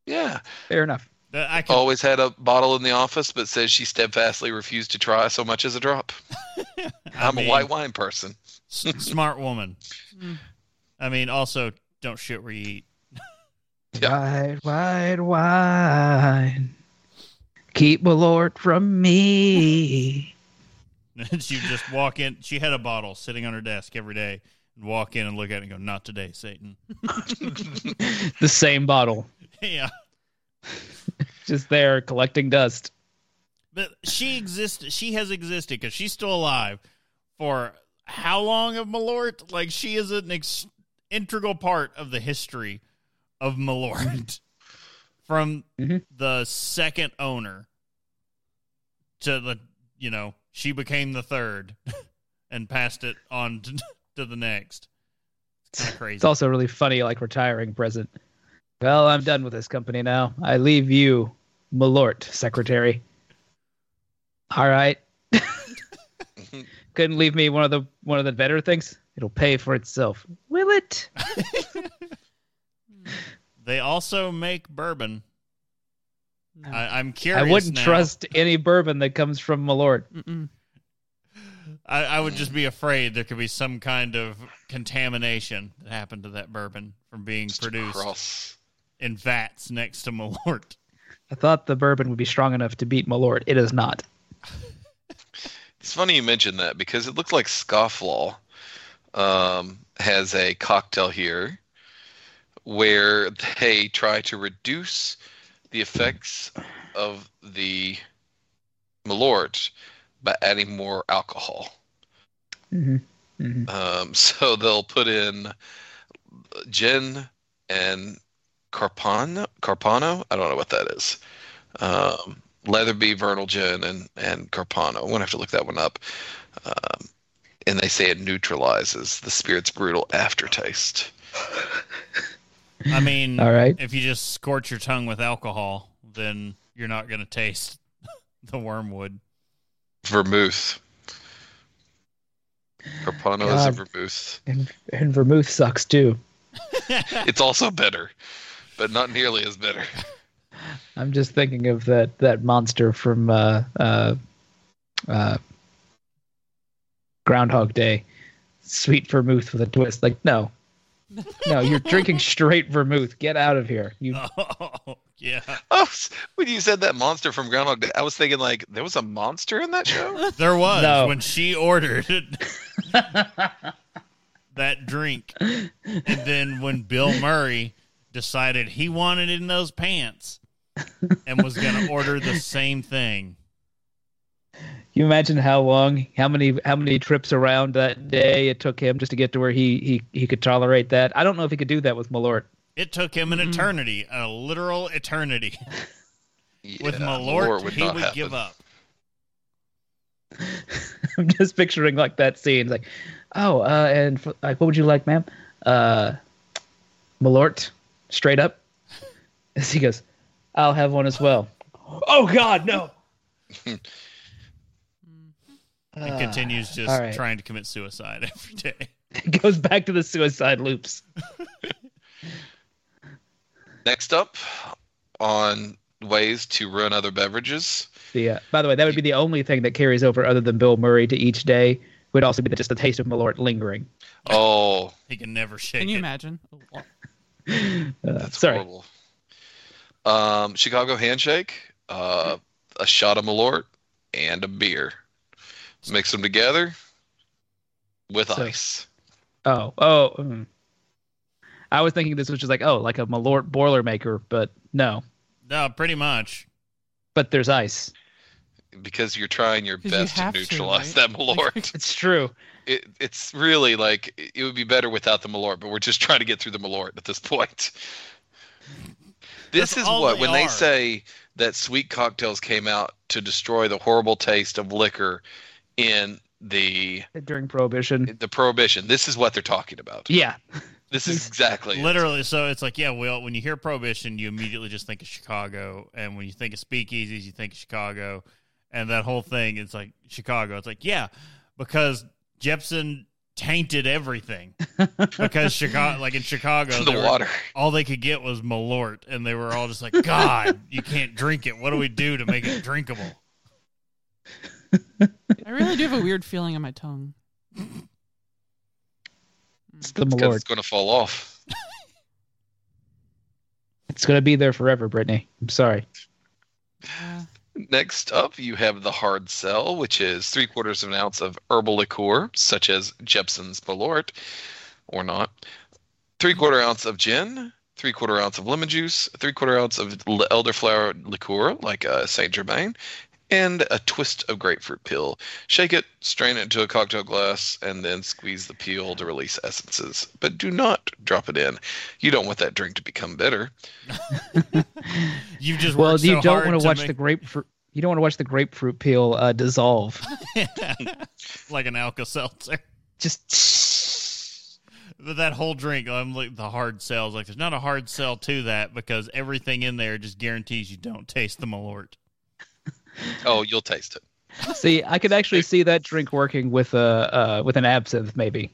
yeah, Fair enough. That- I can, always had a bottle in the office, but says she steadfastly refused to try so much as a drop. (laughs) I I'm mean, a white wine person. s- smart woman. Mm. I mean, also don't shit where you eat. Yeah. White, white wine. Keep the Lord from me. (laughs) she would just walk in. She had a bottle sitting on her desk every day. And walk in and look at it and go, "Not today, Satan." (laughs) the same bottle, yeah, just there collecting dust. but she exists. She has existed because she's still alive for how long of Malort? Like she is an ex- integral part of the history of Malort (laughs) from Mhm. the second owner to the you know she became the third (laughs) and passed it on to, (laughs) to the next. It's crazy. It's also really funny, like retiring present. Well, I'm done with this company now. I leave you, Malort, secretary. All right. (laughs) Couldn't leave me one of the one of the better things. It'll pay for itself. Will it? (laughs) They also make bourbon. No. I, I'm curious. I wouldn't now. trust any bourbon that comes from Malort. Mm-mm. I, I would just be afraid there could be some kind of contamination that happened to that bourbon from being produced Cross. In vats next to Malort. I thought the bourbon would be strong enough to beat Malort. It is not. It's funny you mentioned that because it looks like Scofflaw um, has a cocktail here where they try to reduce the effects of the Malort by adding more alcohol. hmm hmm Um, so they'll put in gin and Carpano. Carpano. I don't know what that is. Um, Letherbee, Vernalgin and and Carpano. I'm gonna have to look that one up. Um, and they say it neutralizes the spirit's brutal aftertaste. I mean, All right. if you just scorch your tongue with alcohol, then you're not going to taste (laughs) the wormwood. Vermouth. Carpano is a vermouth. And, and vermouth sucks too. (laughs) It's also bitter. But not nearly as bitter. (laughs) I'm just thinking of that that monster from uh, uh, uh, Groundhog Day, sweet vermouth with a twist. Like, no, no, you're drinking (laughs) straight vermouth. Get out of here. You Oh, yeah. Oh, when you said that monster from Groundhog Day, I was thinking like there was a monster in that show. (laughs) There was No. when she ordered that drink. And then when Bill Murray decided he wanted it in those pants and was going (laughs) to order the same thing. you imagine how long, how many, how many trips around that day it took him just to get to where he he he could tolerate that. I don't know if he could do that with Malort. It took him an Mm-hmm. eternity, a literal eternity. (laughs) With Yeah, Malort, would he not would happen. give up. (laughs) I'm just picturing like that scene, like, oh, uh, and f- like, what would you like, ma'am? Uh, Malort, straight up. As (laughs) he goes, I'll have one as well. Oh God, no! And continues just all right. trying to commit suicide (laughs) every day. It goes back to the suicide loops. (laughs) Next up, on ways to ruin other beverages. The uh, by the way, that would be the only thing that carries over other than Bill Murray to each day. Would also be just the taste of Malort lingering. Oh, He can never shake it. Can you it. imagine? (laughs) Uh, that's sorry. horrible. Um, Chicago handshake, uh, a shot of Malort, and a beer. Mix them together with So- ice. Oh, oh. mm. I was thinking this was just like oh, like a Malort Boilermaker, but no. No, pretty much. But there's ice. because you're trying your 'Cause you best to have to, neutralize right? that Malort. (laughs) It's true. It, it's really like it would be better without the Malort, but we're just trying to get through the Malort at this (laughs) point. This That's is what they when they say that sweet cocktails came out to destroy the horrible taste of liquor in the During Prohibition. the prohibition. This is what they're talking about. Yeah. This is exactly it. Literally, so it's like, yeah, well, when you hear prohibition, you immediately just think of Chicago, and when you think of speakeasies, you think of Chicago, and that whole thing, it's like Chicago. It's like, yeah, because Jeppson tainted everything (laughs) because Chicago, like in Chicago, the they were- water. all they could get was Malort, and they were all just like, God, (laughs) you can't drink it. What do we do to make it drinkable? I really do have a weird feeling on my tongue. It's the Malort. it's going to fall off. It's going to be there forever, Brittany. I'm sorry. Uh, Next up, you have the hard sell, which is three quarters of an ounce of herbal liqueur, such as Jeppson's Malort, or not. Three quarter ounce of gin, three quarter ounce of lemon juice, three quarter ounce of elderflower liqueur, like uh, Saint Germain, and a twist of grapefruit peel. Shake it, strain it into a cocktail glass, and then squeeze the peel to release essences. But do not drop it in. You don't want that drink to become bitter. (laughs) You just Well, you so don't want to watch make- the grapefruit. You don't want to watch the grapefruit peel uh, dissolve. (laughs) like an Alka Seltzer. Just that whole drink, I'm like the hard sell. Like there's not a hard sell to that because everything in there just guarantees you don't taste the Malort. Oh, you'll taste it. see. I could actually see that drink working with a uh, with an absinthe, maybe.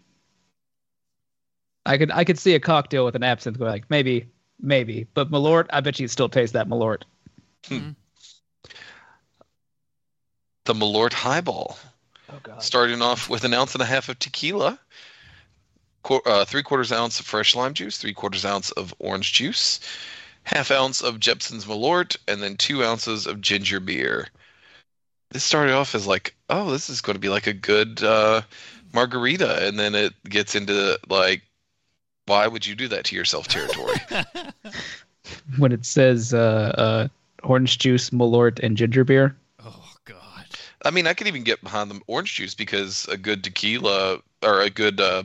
I could I could see a cocktail with an absinthe going like maybe maybe, but Malort. I bet you still taste that Malort. The Malort Highball. Oh God. starting off with an ounce and a half of tequila, qu- uh, three quarters ounce of fresh lime juice, three quarters ounce of orange juice, half ounce of Jeppson's Malort, and then two ounces of ginger beer. This started off as like, oh, this is going to be like a good uh, margarita, and then it gets into like, why would you do that to yourself territory? (laughs) When it says uh, uh, orange juice, Malort, and ginger beer. Oh God. I mean, I could even get behind the orange juice because a good tequila or a good uh,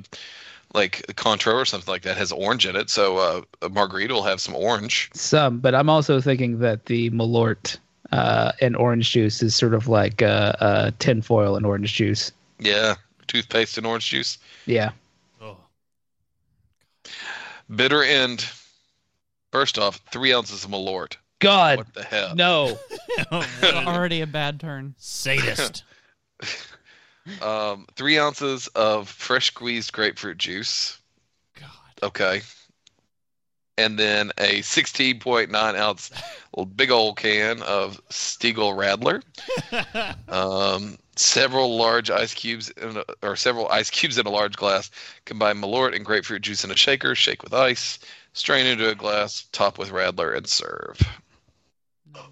like Cointreau or something like that has orange in it. So uh, a margarita will have some orange. Some, but I'm also thinking that the Malort uh, and orange juice is sort of like uh, uh, tinfoil and orange juice. Yeah, toothpaste and orange juice. Yeah. Oh. Bitter end. First off, three ounces of Malort. God, What the hell? no. (laughs) already a bad turn. Sadist. (laughs) Um, three ounces of fresh squeezed grapefruit juice. God. Okay. and then a 16.9 ounce big old can of Stiegl Radler, (laughs) um, several large ice cubes, in a, or several ice cubes in a large glass. Combine Malort and grapefruit juice in a shaker. Shake with ice. Strain into a glass. Top with Radler and serve.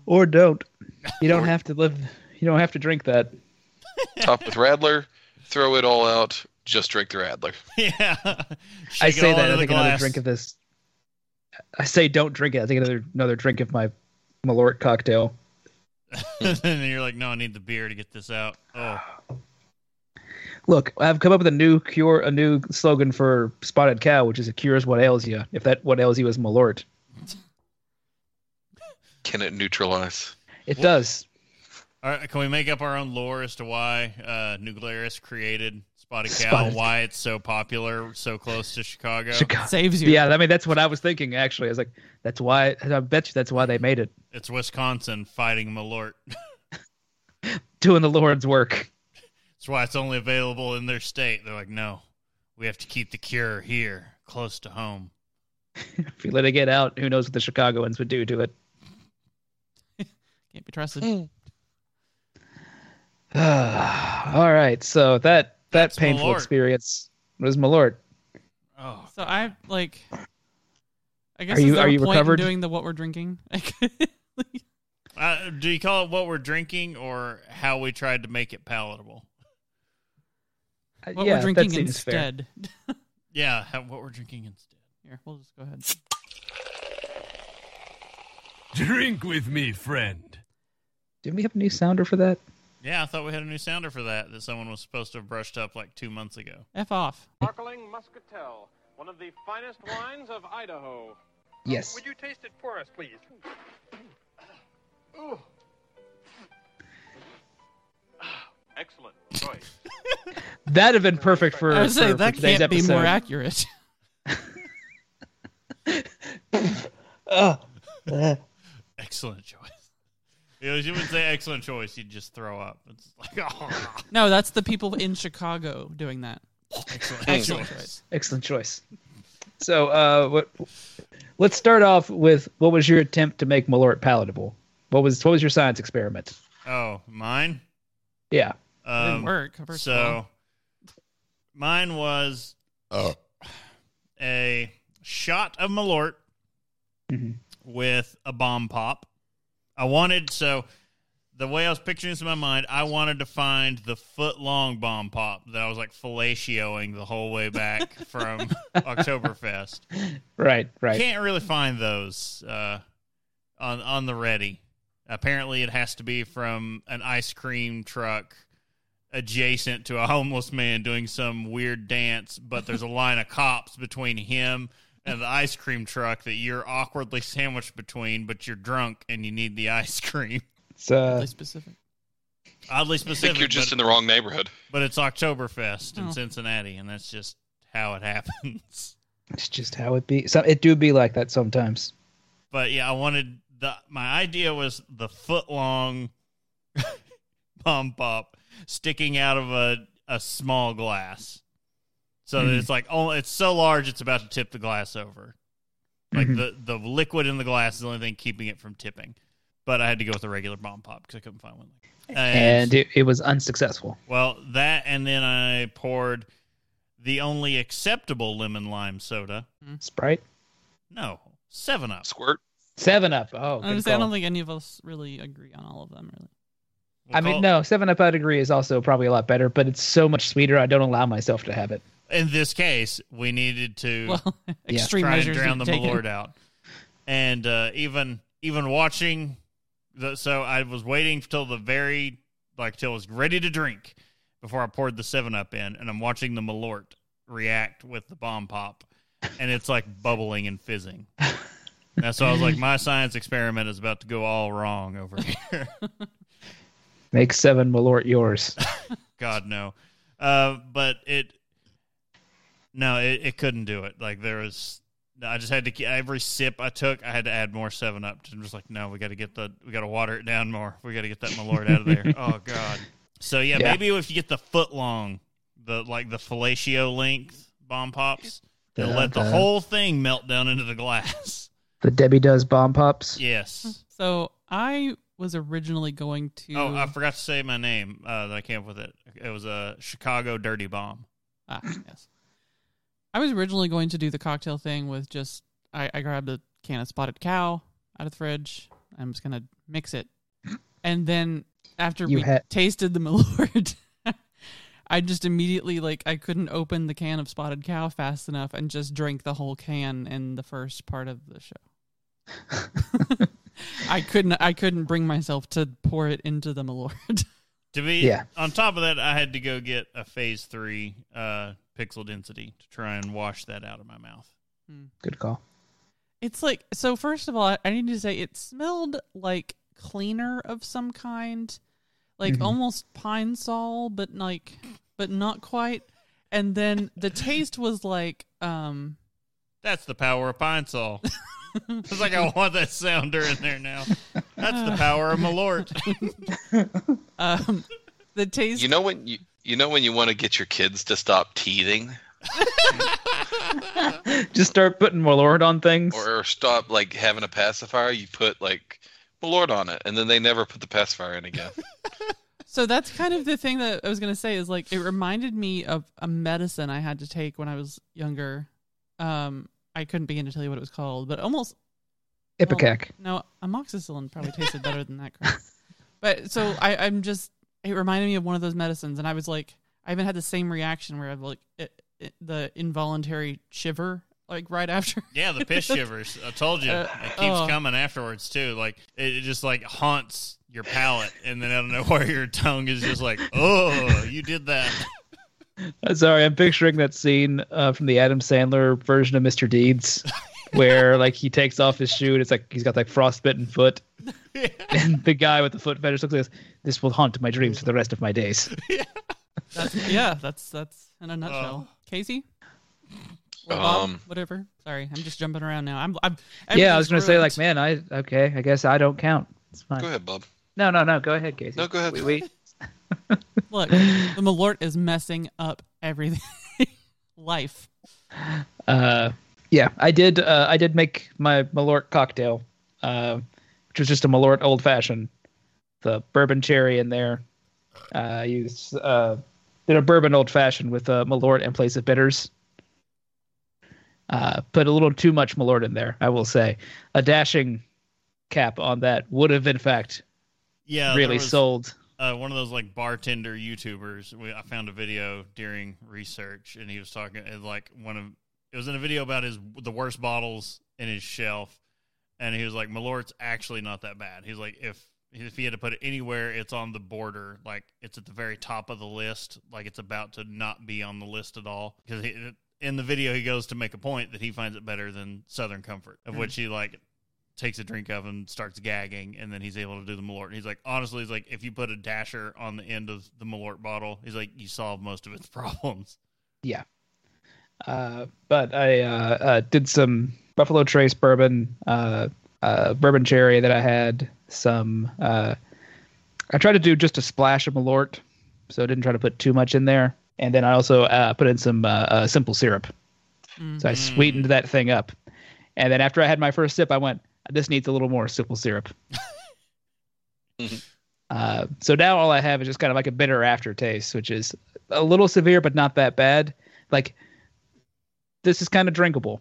Or don't. You don't Or- have to live. You don't have to drink that. (laughs) Top with Radler. Throw it all out. Just drink the Radler. (laughs) yeah. I Shake it say that. I the think another drink of this. I say don't drink it. I think another another drink of my Malort cocktail. (laughs) and you're like, no, I need the beer to get this out. Oh, Look, I've come up with a new cure, a new slogan for Spotted Cow, which is "It cures what ails you." If that what ails you is Malort, Can it neutralize? it What? does. All right. Can we make up our own lore as to why uh, New Glarus created Spotted (laughs) Cow? Spotted- Why it's so popular, so close to Chicago? Chicago. Saves you. Yeah, I mean that's what I was thinking. Actually, I was like, that's why. I bet you that's why they made it, It's Wisconsin fighting Malort. (laughs) doing the Lord's work. That's why it's only available in their state. They're like, no, we have to keep the cure here, close to home. (laughs) If you let it get out, who knows what the Chicagoans would do to it? Can't be trusted. (sighs) All right, so that that That's painful Malort. experience was Malort. Oh, So I like. I guess Are is you- there are a you point in recovered? doing the what we're drinking? (laughs) uh, do you call it what we're drinking or how we tried to make it palatable? Uh, what yeah, we're drinking that seems fair. instead. (laughs) Yeah, how, what we're drinking instead. Here, we'll just go ahead. Drink with me, friend. Didn't we have a new sounder for that? Yeah, I thought we had a new sounder for that that someone was supposed to have brushed up like two months ago. F off. Sparkling Muscatel, one of the finest wines of Idaho. Yes. Would you taste it for us, please? (sighs) Excellent choice. (laughs) That'd have been perfect for, I would say for- for that today's can't be more accurate. Ugh. (laughs) (laughs) Ugh. Excellent choice. (laughs) You, know, you would say excellent choice, you'd just throw up. It's like, (laughs) oh, no, that's the people in Chicago doing that. excellent, Excellent choice. choice. Excellent choice. So, uh, what? Let's start off with what was your attempt to make Malort palatable? What was what was your science experiment? Oh, mine? Yeah. It didn't Um, work. First of all. so, mine was a shot of Malort Mhm. with a bomb pop. I wanted so the way I was picturing this in my mind, I wanted to find the foot long bomb pop that I was like fellatioing the whole way back (laughs) from Oktoberfest. Right. Right. Can't really find those uh, on on the ready. Apparently, it has to be from an ice cream truck adjacent to a homeless man doing some weird dance, but there's a line of cops between him and the ice cream truck that you're awkwardly sandwiched between, but you're drunk and you need the ice cream. It's uh, Really specific. Oddly I specific, think you're just but, in the wrong neighborhood. but it's Oktoberfest in Oh. Cincinnati, and that's just how it happens. (laughs) it's just how it be. So it do be like that sometimes. But yeah, I wanted the my idea was the foot long bomb (laughs) pop sticking out of a a small glass, so that Mhm. it's like oh, it's so large it's about to tip the glass over. Like Mhm. the the liquid in the glass is the only thing keeping it from tipping. But I had to go with a regular bomb pop because I couldn't find one. And it, it was unsuccessful. well, that and then I poured the only acceptable lemon lime soda. Sprite. No, Seven Up. Squirt. Seven Up. Oh, I, good was, I don't think any of us really agree on all of them. Really. We'll I mean, call- no, Seven Up. I'd agree is also probably a lot better, but it's so much sweeter. I don't allow myself to have it. In this case, we needed to (laughs) Well, extreme try and measures drown the taken. Malort out. And uh, even even watching, the, so I was waiting till the very like till it was ready to drink before I poured the Seven Up in, and I'm watching the Malort react with the bomb pop, and it's like bubbling and fizzing. And so I was like, my science experiment is about to go all wrong over (laughs) here. Make Seven Malort yours. (laughs) God no. Uh, but it no, it, it couldn't do it. Like there was I just had to every sip I took, I had to add more Seven Up. I'm just like, no, we got to get the we got to water it down more. We got to get that Malort out of there. (laughs) oh God. So yeah, Yeah. maybe if you get the foot long, the like the fellatio length bomb pops, It'll let the whole thing melt down into the glass. the Debbie does bomb pops. Yes. So I was originally going to. Oh, I forgot to say my name uh, that I came up with it. It was a Chicago Dirty Bomb. Ah, yes. I was originally going to do the cocktail thing with just I, I grabbed a can of spotted cow out of the fridge. I'm just gonna mix it, and then after You we had- tasted the (laughs) Malort, I just immediately like I couldn't open the can of spotted cow fast enough and just drank the whole can in the first part of the show. (laughs) I couldn't I couldn't bring myself to pour it into the Malort. (laughs) To be Yeah. on top of that, I had to go get a phase three uh, pixel density to try and wash that out of my mouth. Good call. It's like so. First of all, I- I need to say it smelled like cleaner of some kind, like Mhm. almost pine sol, but like, but not quite. And then the (laughs) taste was like, um, That's the power of Pine Sol. (laughs) it's like I want that sounder in there now. That's the (laughs) power of Malort. um, the taste. You know when you you know when you want to get your kids to stop teething (laughs) Just start putting Malort on things. or stop like having a pacifier, you put like Malort on it, and then they never put the pacifier in again. (laughs) So that's kind of the thing that I was gonna say is like it reminded me of a medicine I had to take when I was younger. Um, I couldn't begin to tell you what it was called, but almost Ipecac. No, amoxicillin probably tasted better than that crap. (laughs) But so I, I'm just it reminded me of one of those medicines, and I was like, I even had the same reaction where I've like it, it, the involuntary shiver like right (laughs) after. Yeah, the piss shivers. I told you. Uh, it keeps oh. coming afterwards too. Like it, it just like haunts your palate, and then out of nowhere, your tongue is just like, "Oh, you did that." (laughs) Uh, Sorry, I'm picturing that scene uh, from the Adam Sandler version of Mr. Deeds, (laughs) where like he takes off his shoe and it's like he's got like frostbitten foot, (laughs) and the guy with the foot fetish looks like this. This will haunt my dreams for the rest of my days. (laughs) That's, yeah, that's that's in a nutshell. Casey. Or Bob, Um, whatever. Sorry, I'm just jumping around now. I'm. I'm yeah, I was gonna everything's say like, man, I okay, I guess I don't count. It's fine. Go ahead, Bob. No, no, no. Go ahead, Casey. No, go ahead. We, we, (laughs) Look, the Malort is messing up everything. Life. uh, yeah, I did. Uh, I did make my Malort cocktail, uh, which was just a Malort old fashioned. The bourbon cherry in there. Uh, I used uh, did a bourbon old fashioned with uh, Malort in place of bitters. Uh, put a little too much Malort in there, I will say. A dashing cap on that would have, in fact, Yeah, really was, sold. uh, one of those like bartender YouTubers. We, I found a video during research, and he was talking like one of it was in a video about his the worst bottles in his shelf, and he was like, Malort's actually not that bad. He's like, if if he had to put it anywhere, it's on the border, like it's at the very top of the list, like it's about to not be on the list at all. Because in the video, he goes to make a point that he finds it better than Southern Comfort, of which he like takes a drink of and starts gagging, and then he's able to do the Malort. And he's like, honestly, he's like, if you put a dasher on the end of the Malort bottle, he's like, you solve most of its (laughs) problems. Uh, but I uh, uh, did some Buffalo Trace bourbon, uh, uh, bourbon cherry that I had. Some uh, I tried to do just a splash of Malort, so I didn't try to put too much in there. And then I also uh, put in some simple syrup, so I sweetened that thing up. And then after I had my first sip, I went, "This needs a little more simple syrup." (laughs) uh, so now all I have is just kind of like a bitter aftertaste, which is a little severe, but not that bad. Like this is kind of drinkable.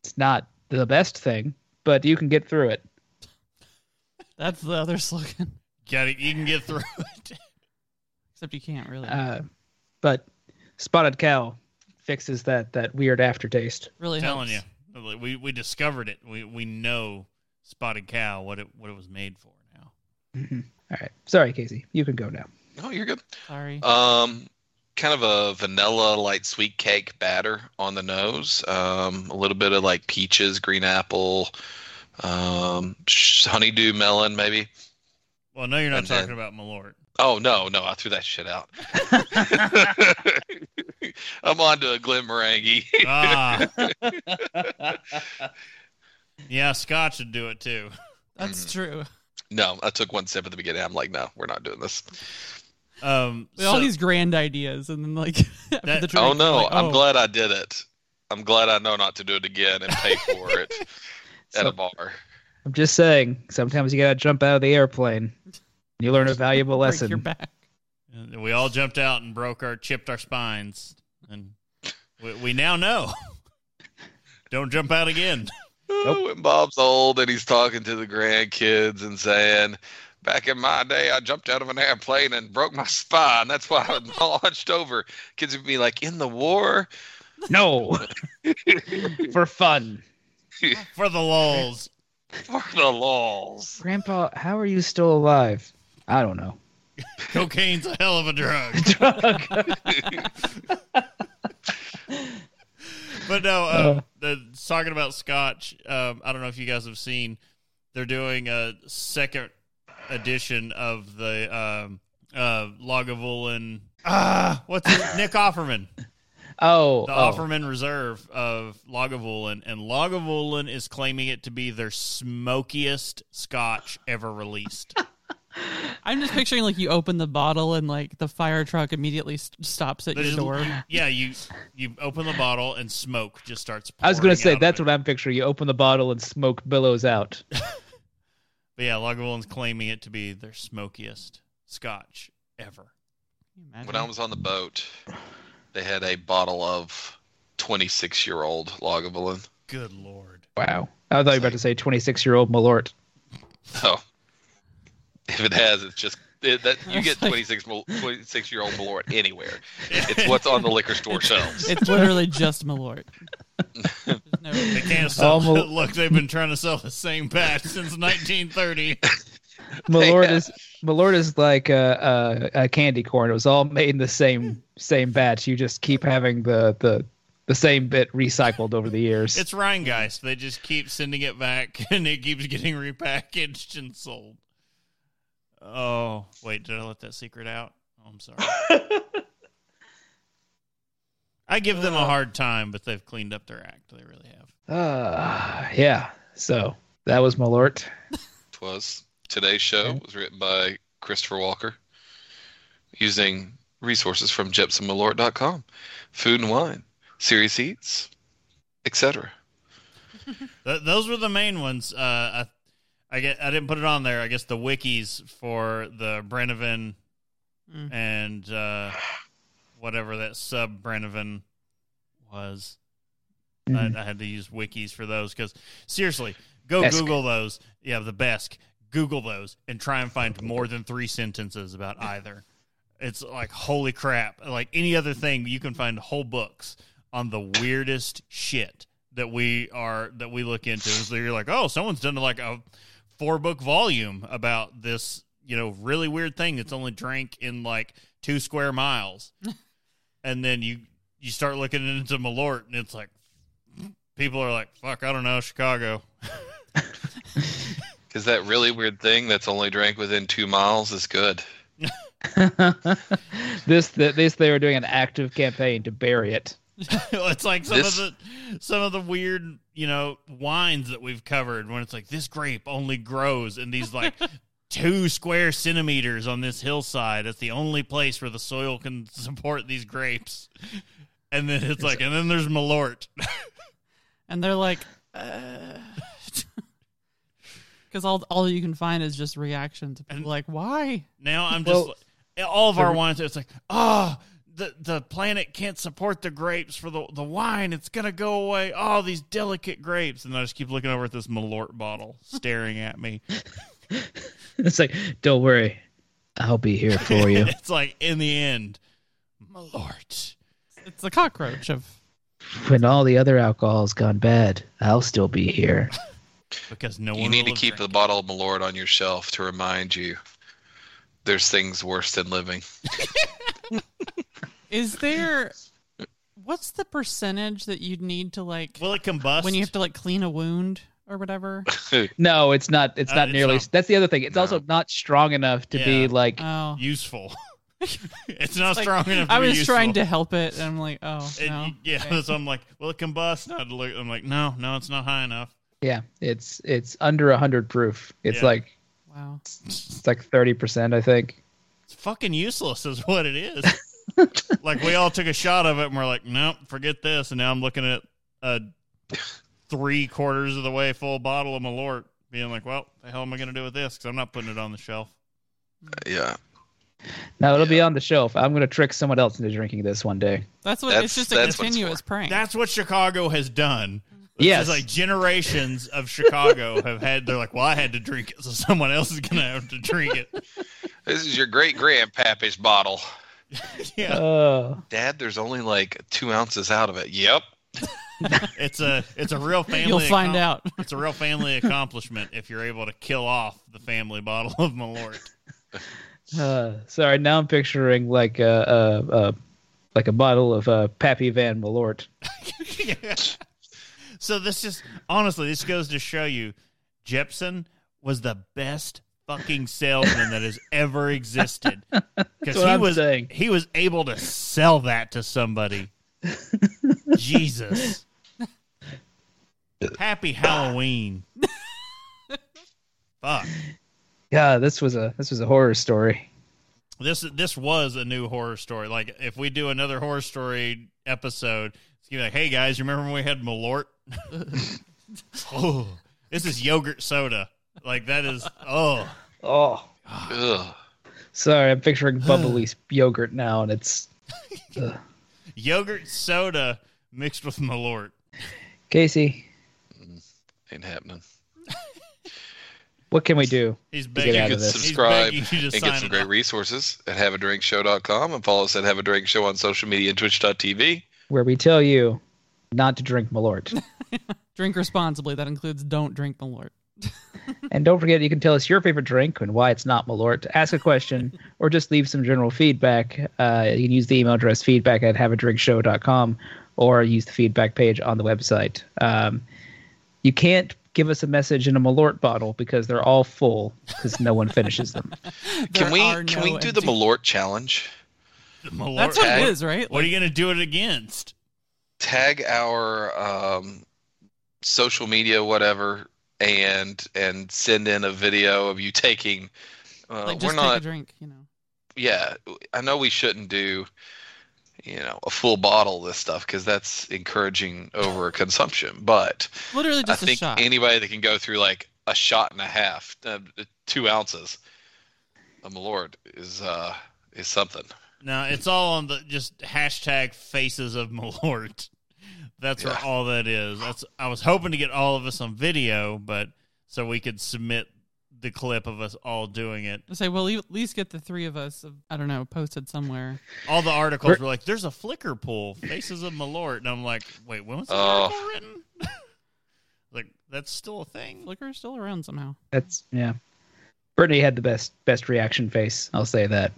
It's not the best thing, but you can get through it. That's the other slogan. Got it. You can get through it. (laughs) Except you can't really. Uh, but spotted cow fixes that that weird aftertaste. really telling helps. you, we we discovered it. We we know spotted cow what it what it was made for now. All right, sorry, Casey, you can go now. Oh, you're good. Sorry. Um, kind of a vanilla light sweet cake batter on the nose. Um, a little bit of like peaches, green apple, um, honeydew melon, maybe. Well, no, you're not And then- talking about Malort. Oh no, no, I threw that shit out. (laughs) (laughs) I'm on to a Glenmorangie. Ah, (laughs) yeah, Scotch would do it too. That's Mhm. true. no, I took one sip at the beginning. I'm like, no, we're not doing this. Um, We all these grand ideas, and then like (laughs) That- the drink, oh no, like, I'm oh, glad I did it. I'm glad I know not to do it again and pay for (laughs) it at So- a bar. I'm just saying, sometimes you gotta jump out of the airplane. You learn a (laughs) valuable Break lesson. your back. And we all jumped out and broke our chipped our spines, and we, we now know. Don't jump out again. When Bob's old and he's talking to the grandkids and saying, Back in my day, I jumped out of an airplane and broke my spine. That's why I (laughs) was hunched over. Kids would be like, In the war? No, (laughs) for fun. For the lulls. For the laws. Grandpa, how are you still alive? I don't know. Cocaine's a hell of a (laughs) drug. But no, uh, Uh. the, talking about Scotch, um, I don't know if you guys have seen, they're doing a second edition of the um, uh, Lagavulin. Ah, what's it? Nick Offerman, (laughs) Oh, the oh. Offerman Reserve of Lagavulin, and Lagavulin is claiming it to be their smokiest Scotch ever released. (laughs) I'm just picturing like you open the bottle and like the fire truck immediately s- stops at There's- your door. Yeah, you you open the bottle and smoke just starts. I was gonna say that's what. I'm picturing. You open the bottle and smoke billows out. (laughs) But yeah, Lagavulin's claiming it to be their smokiest Scotch ever. Can you imagine? When I was on the boat, they had a bottle of 26 year old Lagavulin. Good lord. Wow. I thought you were about to say 26 year old Malort. Oh, if it has, it's just it, that (laughs) you get It's 26 26 year old Malort anywhere. It's what's on the liquor store shelves. It's literally just Malort. No- They can't sell. Almo- (laughs) Look, they've been trying to sell the same batch since 1930. (laughs) Malort uh, is Malort is like a, a, a candy corn. It was all made in the same same batch. You just keep having the the the same bit recycled over the years. It's Rheingeist. They just keep sending it back, and it keeps getting repackaged and sold. Oh wait, did I let that secret out? Oh, I'm sorry. (laughs) I give them a hard time, but they've cleaned up their act. They really have. uh, yeah. So that was Malort. (laughs) was. Today's show was written by Christopher Walker using resources from jeppsonsmalort.com. Food and wine, serious eats, etc. Th- those were the main ones. Uh, I, I get. I didn't put it on there. I guess the wikis for the Brennivin Mm. and uh, whatever that sub Brennivin was. Mhm. I, I had to use wikis for those because seriously, go Besk. Google those. Yeah, the best. Google those and try and find more than three sentences about either. It's like holy crap! Like any other thing, you can find whole books on the weirdest shit that we are that we look into. So you're like, oh, someone's done like a four book volume about this, you know, really weird thing that's only drank in like two square miles, (laughs) and then you you start looking into Malort, and it's like people are like, fuck, I don't know, Chicago. (laughs) Because that really weird thing that's only drank within two miles is good. (laughs) this th- this they were doing an active campaign to bury it. (laughs) it's like some This- of the some of the weird, you know, wines that we've covered when it's like this grape only grows in these like (laughs) two square centimeters on this hillside. It's the only place where the soil can support these grapes. And then it's like, and then there's Malort. (laughs) and they're like, uh, because all all you can find is just reactions. And- like, why? Now I'm just Well, like, all of our wines. It's like, oh, the the planet can't support the grapes for the the wine. It's gonna go away. Oh, these delicate grapes, and I just keep looking over at this Malort bottle, staring at me. (laughs) It's like, don't worry, I'll be here for you. (laughs) it's like in the end, Malort. It's a cockroach of. when all the other alcohol's gone bad, I'll still be here. (laughs) Because no You one You need to will keep the bottle of Malort on your shelf to remind you there's things worse than living. (laughs) Is there? What's the percentage that you'd need to like it. Will it combust when you have to like clean a wound or whatever? (laughs) No, it's not. It's Uh, not it's nearly. not- that's the other thing. It's No. also not strong enough to Yeah. be like. Oh, useful? (laughs) it's not Like, strong enough. To I be was trying to help it, and I'm like, oh It- no. yeah, Okay. so I'm like, will it combust? And I'd look- I'm like, no, no, it's not high enough. Yeah, it's it's under hundred proof. It's Yeah. like Wow. it's like thirty percent, I think. It's fucking useless, is what it is. (laughs) like we all took a shot of it, and we're like, nope, forget this. And now I'm looking at a three quarters of the way full bottle of Malort, being like, "Well, the hell am I going to do with this? Because I'm not putting it on the shelf." Uh, yeah. No, it'll be on the shelf. I'm going to trick someone else into drinking this one day. That's what. That's- it's just a that's what it's continuous prank. That's what Chicago has done. It's Yes. just like generations of Chicago have had. They're like, "Well, I had to drink it, so someone else is going to have to drink it." This is your great grandpappy's bottle. (laughs) Yeah, Oh, Dad, there's only like two ounces out of it. Yep. (laughs) it's a it's a real family. You'll find accom- out. It's a real family accomplishment if you're able to kill off the family bottle of Malort. uh, sorry. Now I'm picturing like a, a, a like a bottle of uh, Pappy Van Malort. (laughs) So this just honestly, this goes to show you, Jeppson was the best fucking salesman that has ever existed. (laughs) Because he I'm was saying. he was able to sell that to somebody. (laughs) Jesus. Happy Halloween. (laughs) Fuck. Yeah, this was a this was a horror story. This this was a new horror story. Like if we do another horror story episode, it's gonna be like, hey guys, you remember when we had Malort? (laughs) oh, this is yogurt soda. Like that is oh Oh, Ugh. sorry. I'm picturing (sighs) bubbly yogurt now, and it's (laughs) yogurt soda mixed with Malort. Casey. Mm, ain't happening. (laughs) What can we do? He's get begging. out You of can this. Subscribe begging you to and get some great up. resources at haveadrinkshow.com and follow us at Have a Drink Show on social media and twitch.tv. Where we tell you not to drink Malort. (laughs) Drink responsibly. That includes don't drink Malort. (laughs) and don't forget, you can tell us your favorite drink and why it's not Malort. Ask a question (laughs) or just leave some general feedback. Uh, you can use the email address feedback at haveadrinkshow.com or use the feedback page on the website. Um, you can't give us a message in a Malort bottle because they're all full because no one finishes them. Can we can no we do the empty- Malort challenge? Malort. That's what Tag- it is, right? What are you gonna do it against? Tag our um, social media, whatever, and and send in a video of you taking. Uh, like we're not. take a drink, you know. yeah, I know we shouldn't do, you know, a full bottle of this stuff because that's encouraging over consumption. But Literally I just a think shot. anybody that can go through like a shot and a half, uh, two ounces of Malort is uh is something. No, it's all on the just hashtag faces of Malort. (laughs) That's Yeah. what all that is. That's I was hoping to get all of us on video, but so we could submit the clip of us all doing it. I say, well, at least get the three of us. I don't know, posted somewhere. All the articles were like, "There's a Flickr pool, faces of Malort," and I'm like, "Wait, when was that Oh. article written?" (laughs) like, that's still a thing. Flickr's still around somehow. That's, yeah. Brittany had the best best reaction face. I'll say that.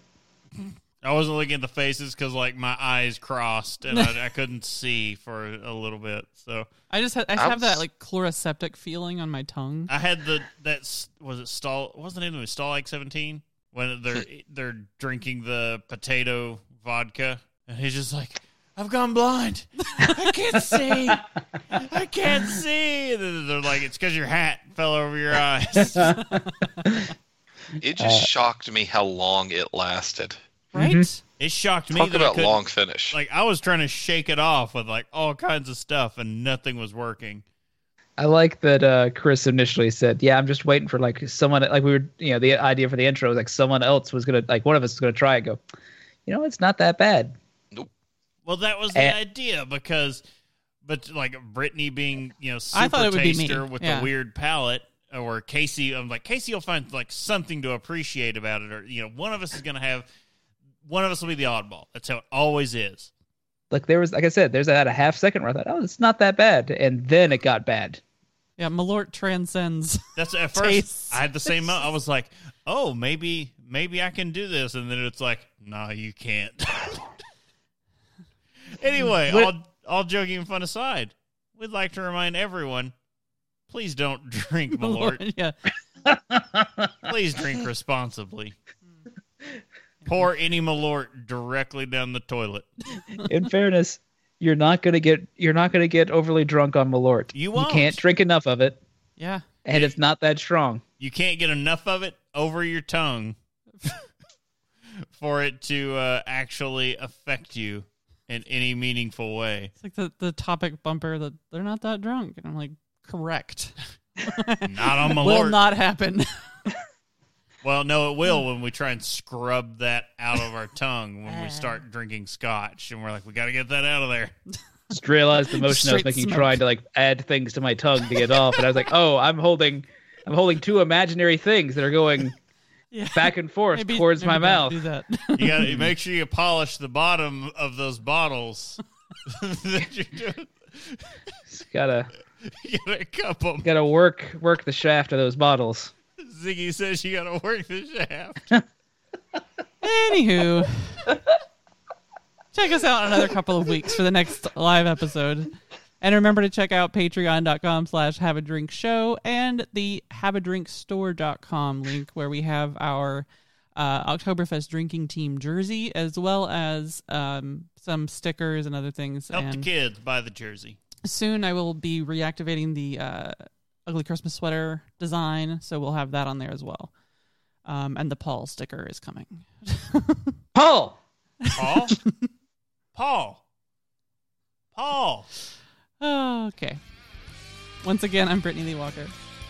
(laughs) I wasn't looking at the faces because like my eyes crossed and I, I couldn't see for a little bit. So. I just had, I I have that was- like Chloraseptic feeling on my tongue. I had the that was it stall what was the name of it Stalag seventeen? When they're (laughs) they're drinking the potato vodka and he's just like I've gone blind. I can't (laughs) see. I can't see. And they're like it's because your hat fell over your eyes. (laughs) It just uh, shocked me how long it lasted. Right? it shocked me Talk that I about couldn't- long finish. like I was trying to shake it off with like all kinds of stuff and nothing was working I like that uh, Chris initially said, "Yeah, I'm just waiting for like someone like we were, you know, the idea for the intro was like someone else was gonna like one of us was gonna try and go, you know, it's not that bad." Well, that was the Eh. idea because, but like Brittany being you know super I thought it would be me, taster with yeah. the weird palate, or Casey, I'm like Casey will find like something to appreciate about it, or you know, one of us is gonna have, one of us will be the oddball. That's how it always is. Like there was, like I said, there's that a half second where I thought, "Oh, it's not that bad," and then it got bad. Yeah, Malort transcends. That's at (laughs) first Tastes. I had the same. I was like, oh, maybe maybe I can do this, and then it's like, no, you can't. (laughs) anyway, What- all all joking and fun aside, we'd like to remind everyone, please don't (laughs) drink Malort. yeah, Please drink responsibly. Pour any Malort directly down the toilet. In fairness, you're not gonna get you're not gonna get overly drunk on Malort. You won't. can't drink enough of it, yeah. and it's not that strong. You can't get enough of it over your tongue (laughs) for it to uh, actually affect you in any meaningful way. It's like the, the topic bumper that they're not that drunk. And I'm like, correct. (laughs) Not on (laughs) Malort. Will not happen. Well, no, it will hmm. when we try and scrub that out of our tongue when we uh. start drinking scotch, and we're like, we got to get that out of there. (laughs) Just realized the motion I was making, smoke. trying to like add things to my tongue to get off, and I was like, oh, I'm holding, I'm holding two imaginary things that are going (laughs) yeah. back and forth Maybe- towards maybe my mouth. Do that. You got to (laughs) make sure you polish the bottom of those bottles. that you're doing. Just gotta, You gotta cup 'em. gotta work, work the shaft of those bottles. Ziggy says you gotta work the shaft. (laughs) Anywho, check us out in another couple of weeks for the next live episode. And remember to check out patreon.com slash have a drink show and the have a drink store.com link where we have our uh, Oktoberfest drinking team jersey as well as um, some stickers and other things. Help the and kids buy the jersey. soon I will be reactivating the uh, ugly Christmas sweater design, so we'll have that on there as well. Um, and the Paul sticker is coming. (laughs) Paul, Paul? Paul. Paul. Okay. Once again, I'm Brittany Lee Walker.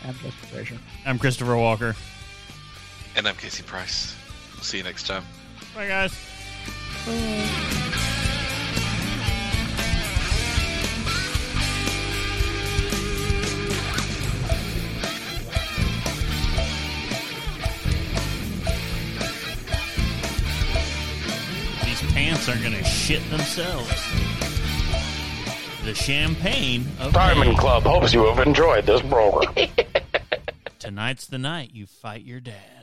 I'm just Fraser. I'm Christopher Walker. And I'm Casey Price. We'll see you next time. Bye, guys. These aren't going to shit themselves. The champagne of Diamond May. Club hopes you have enjoyed this program. (laughs) Tonight's the night you fight your dad.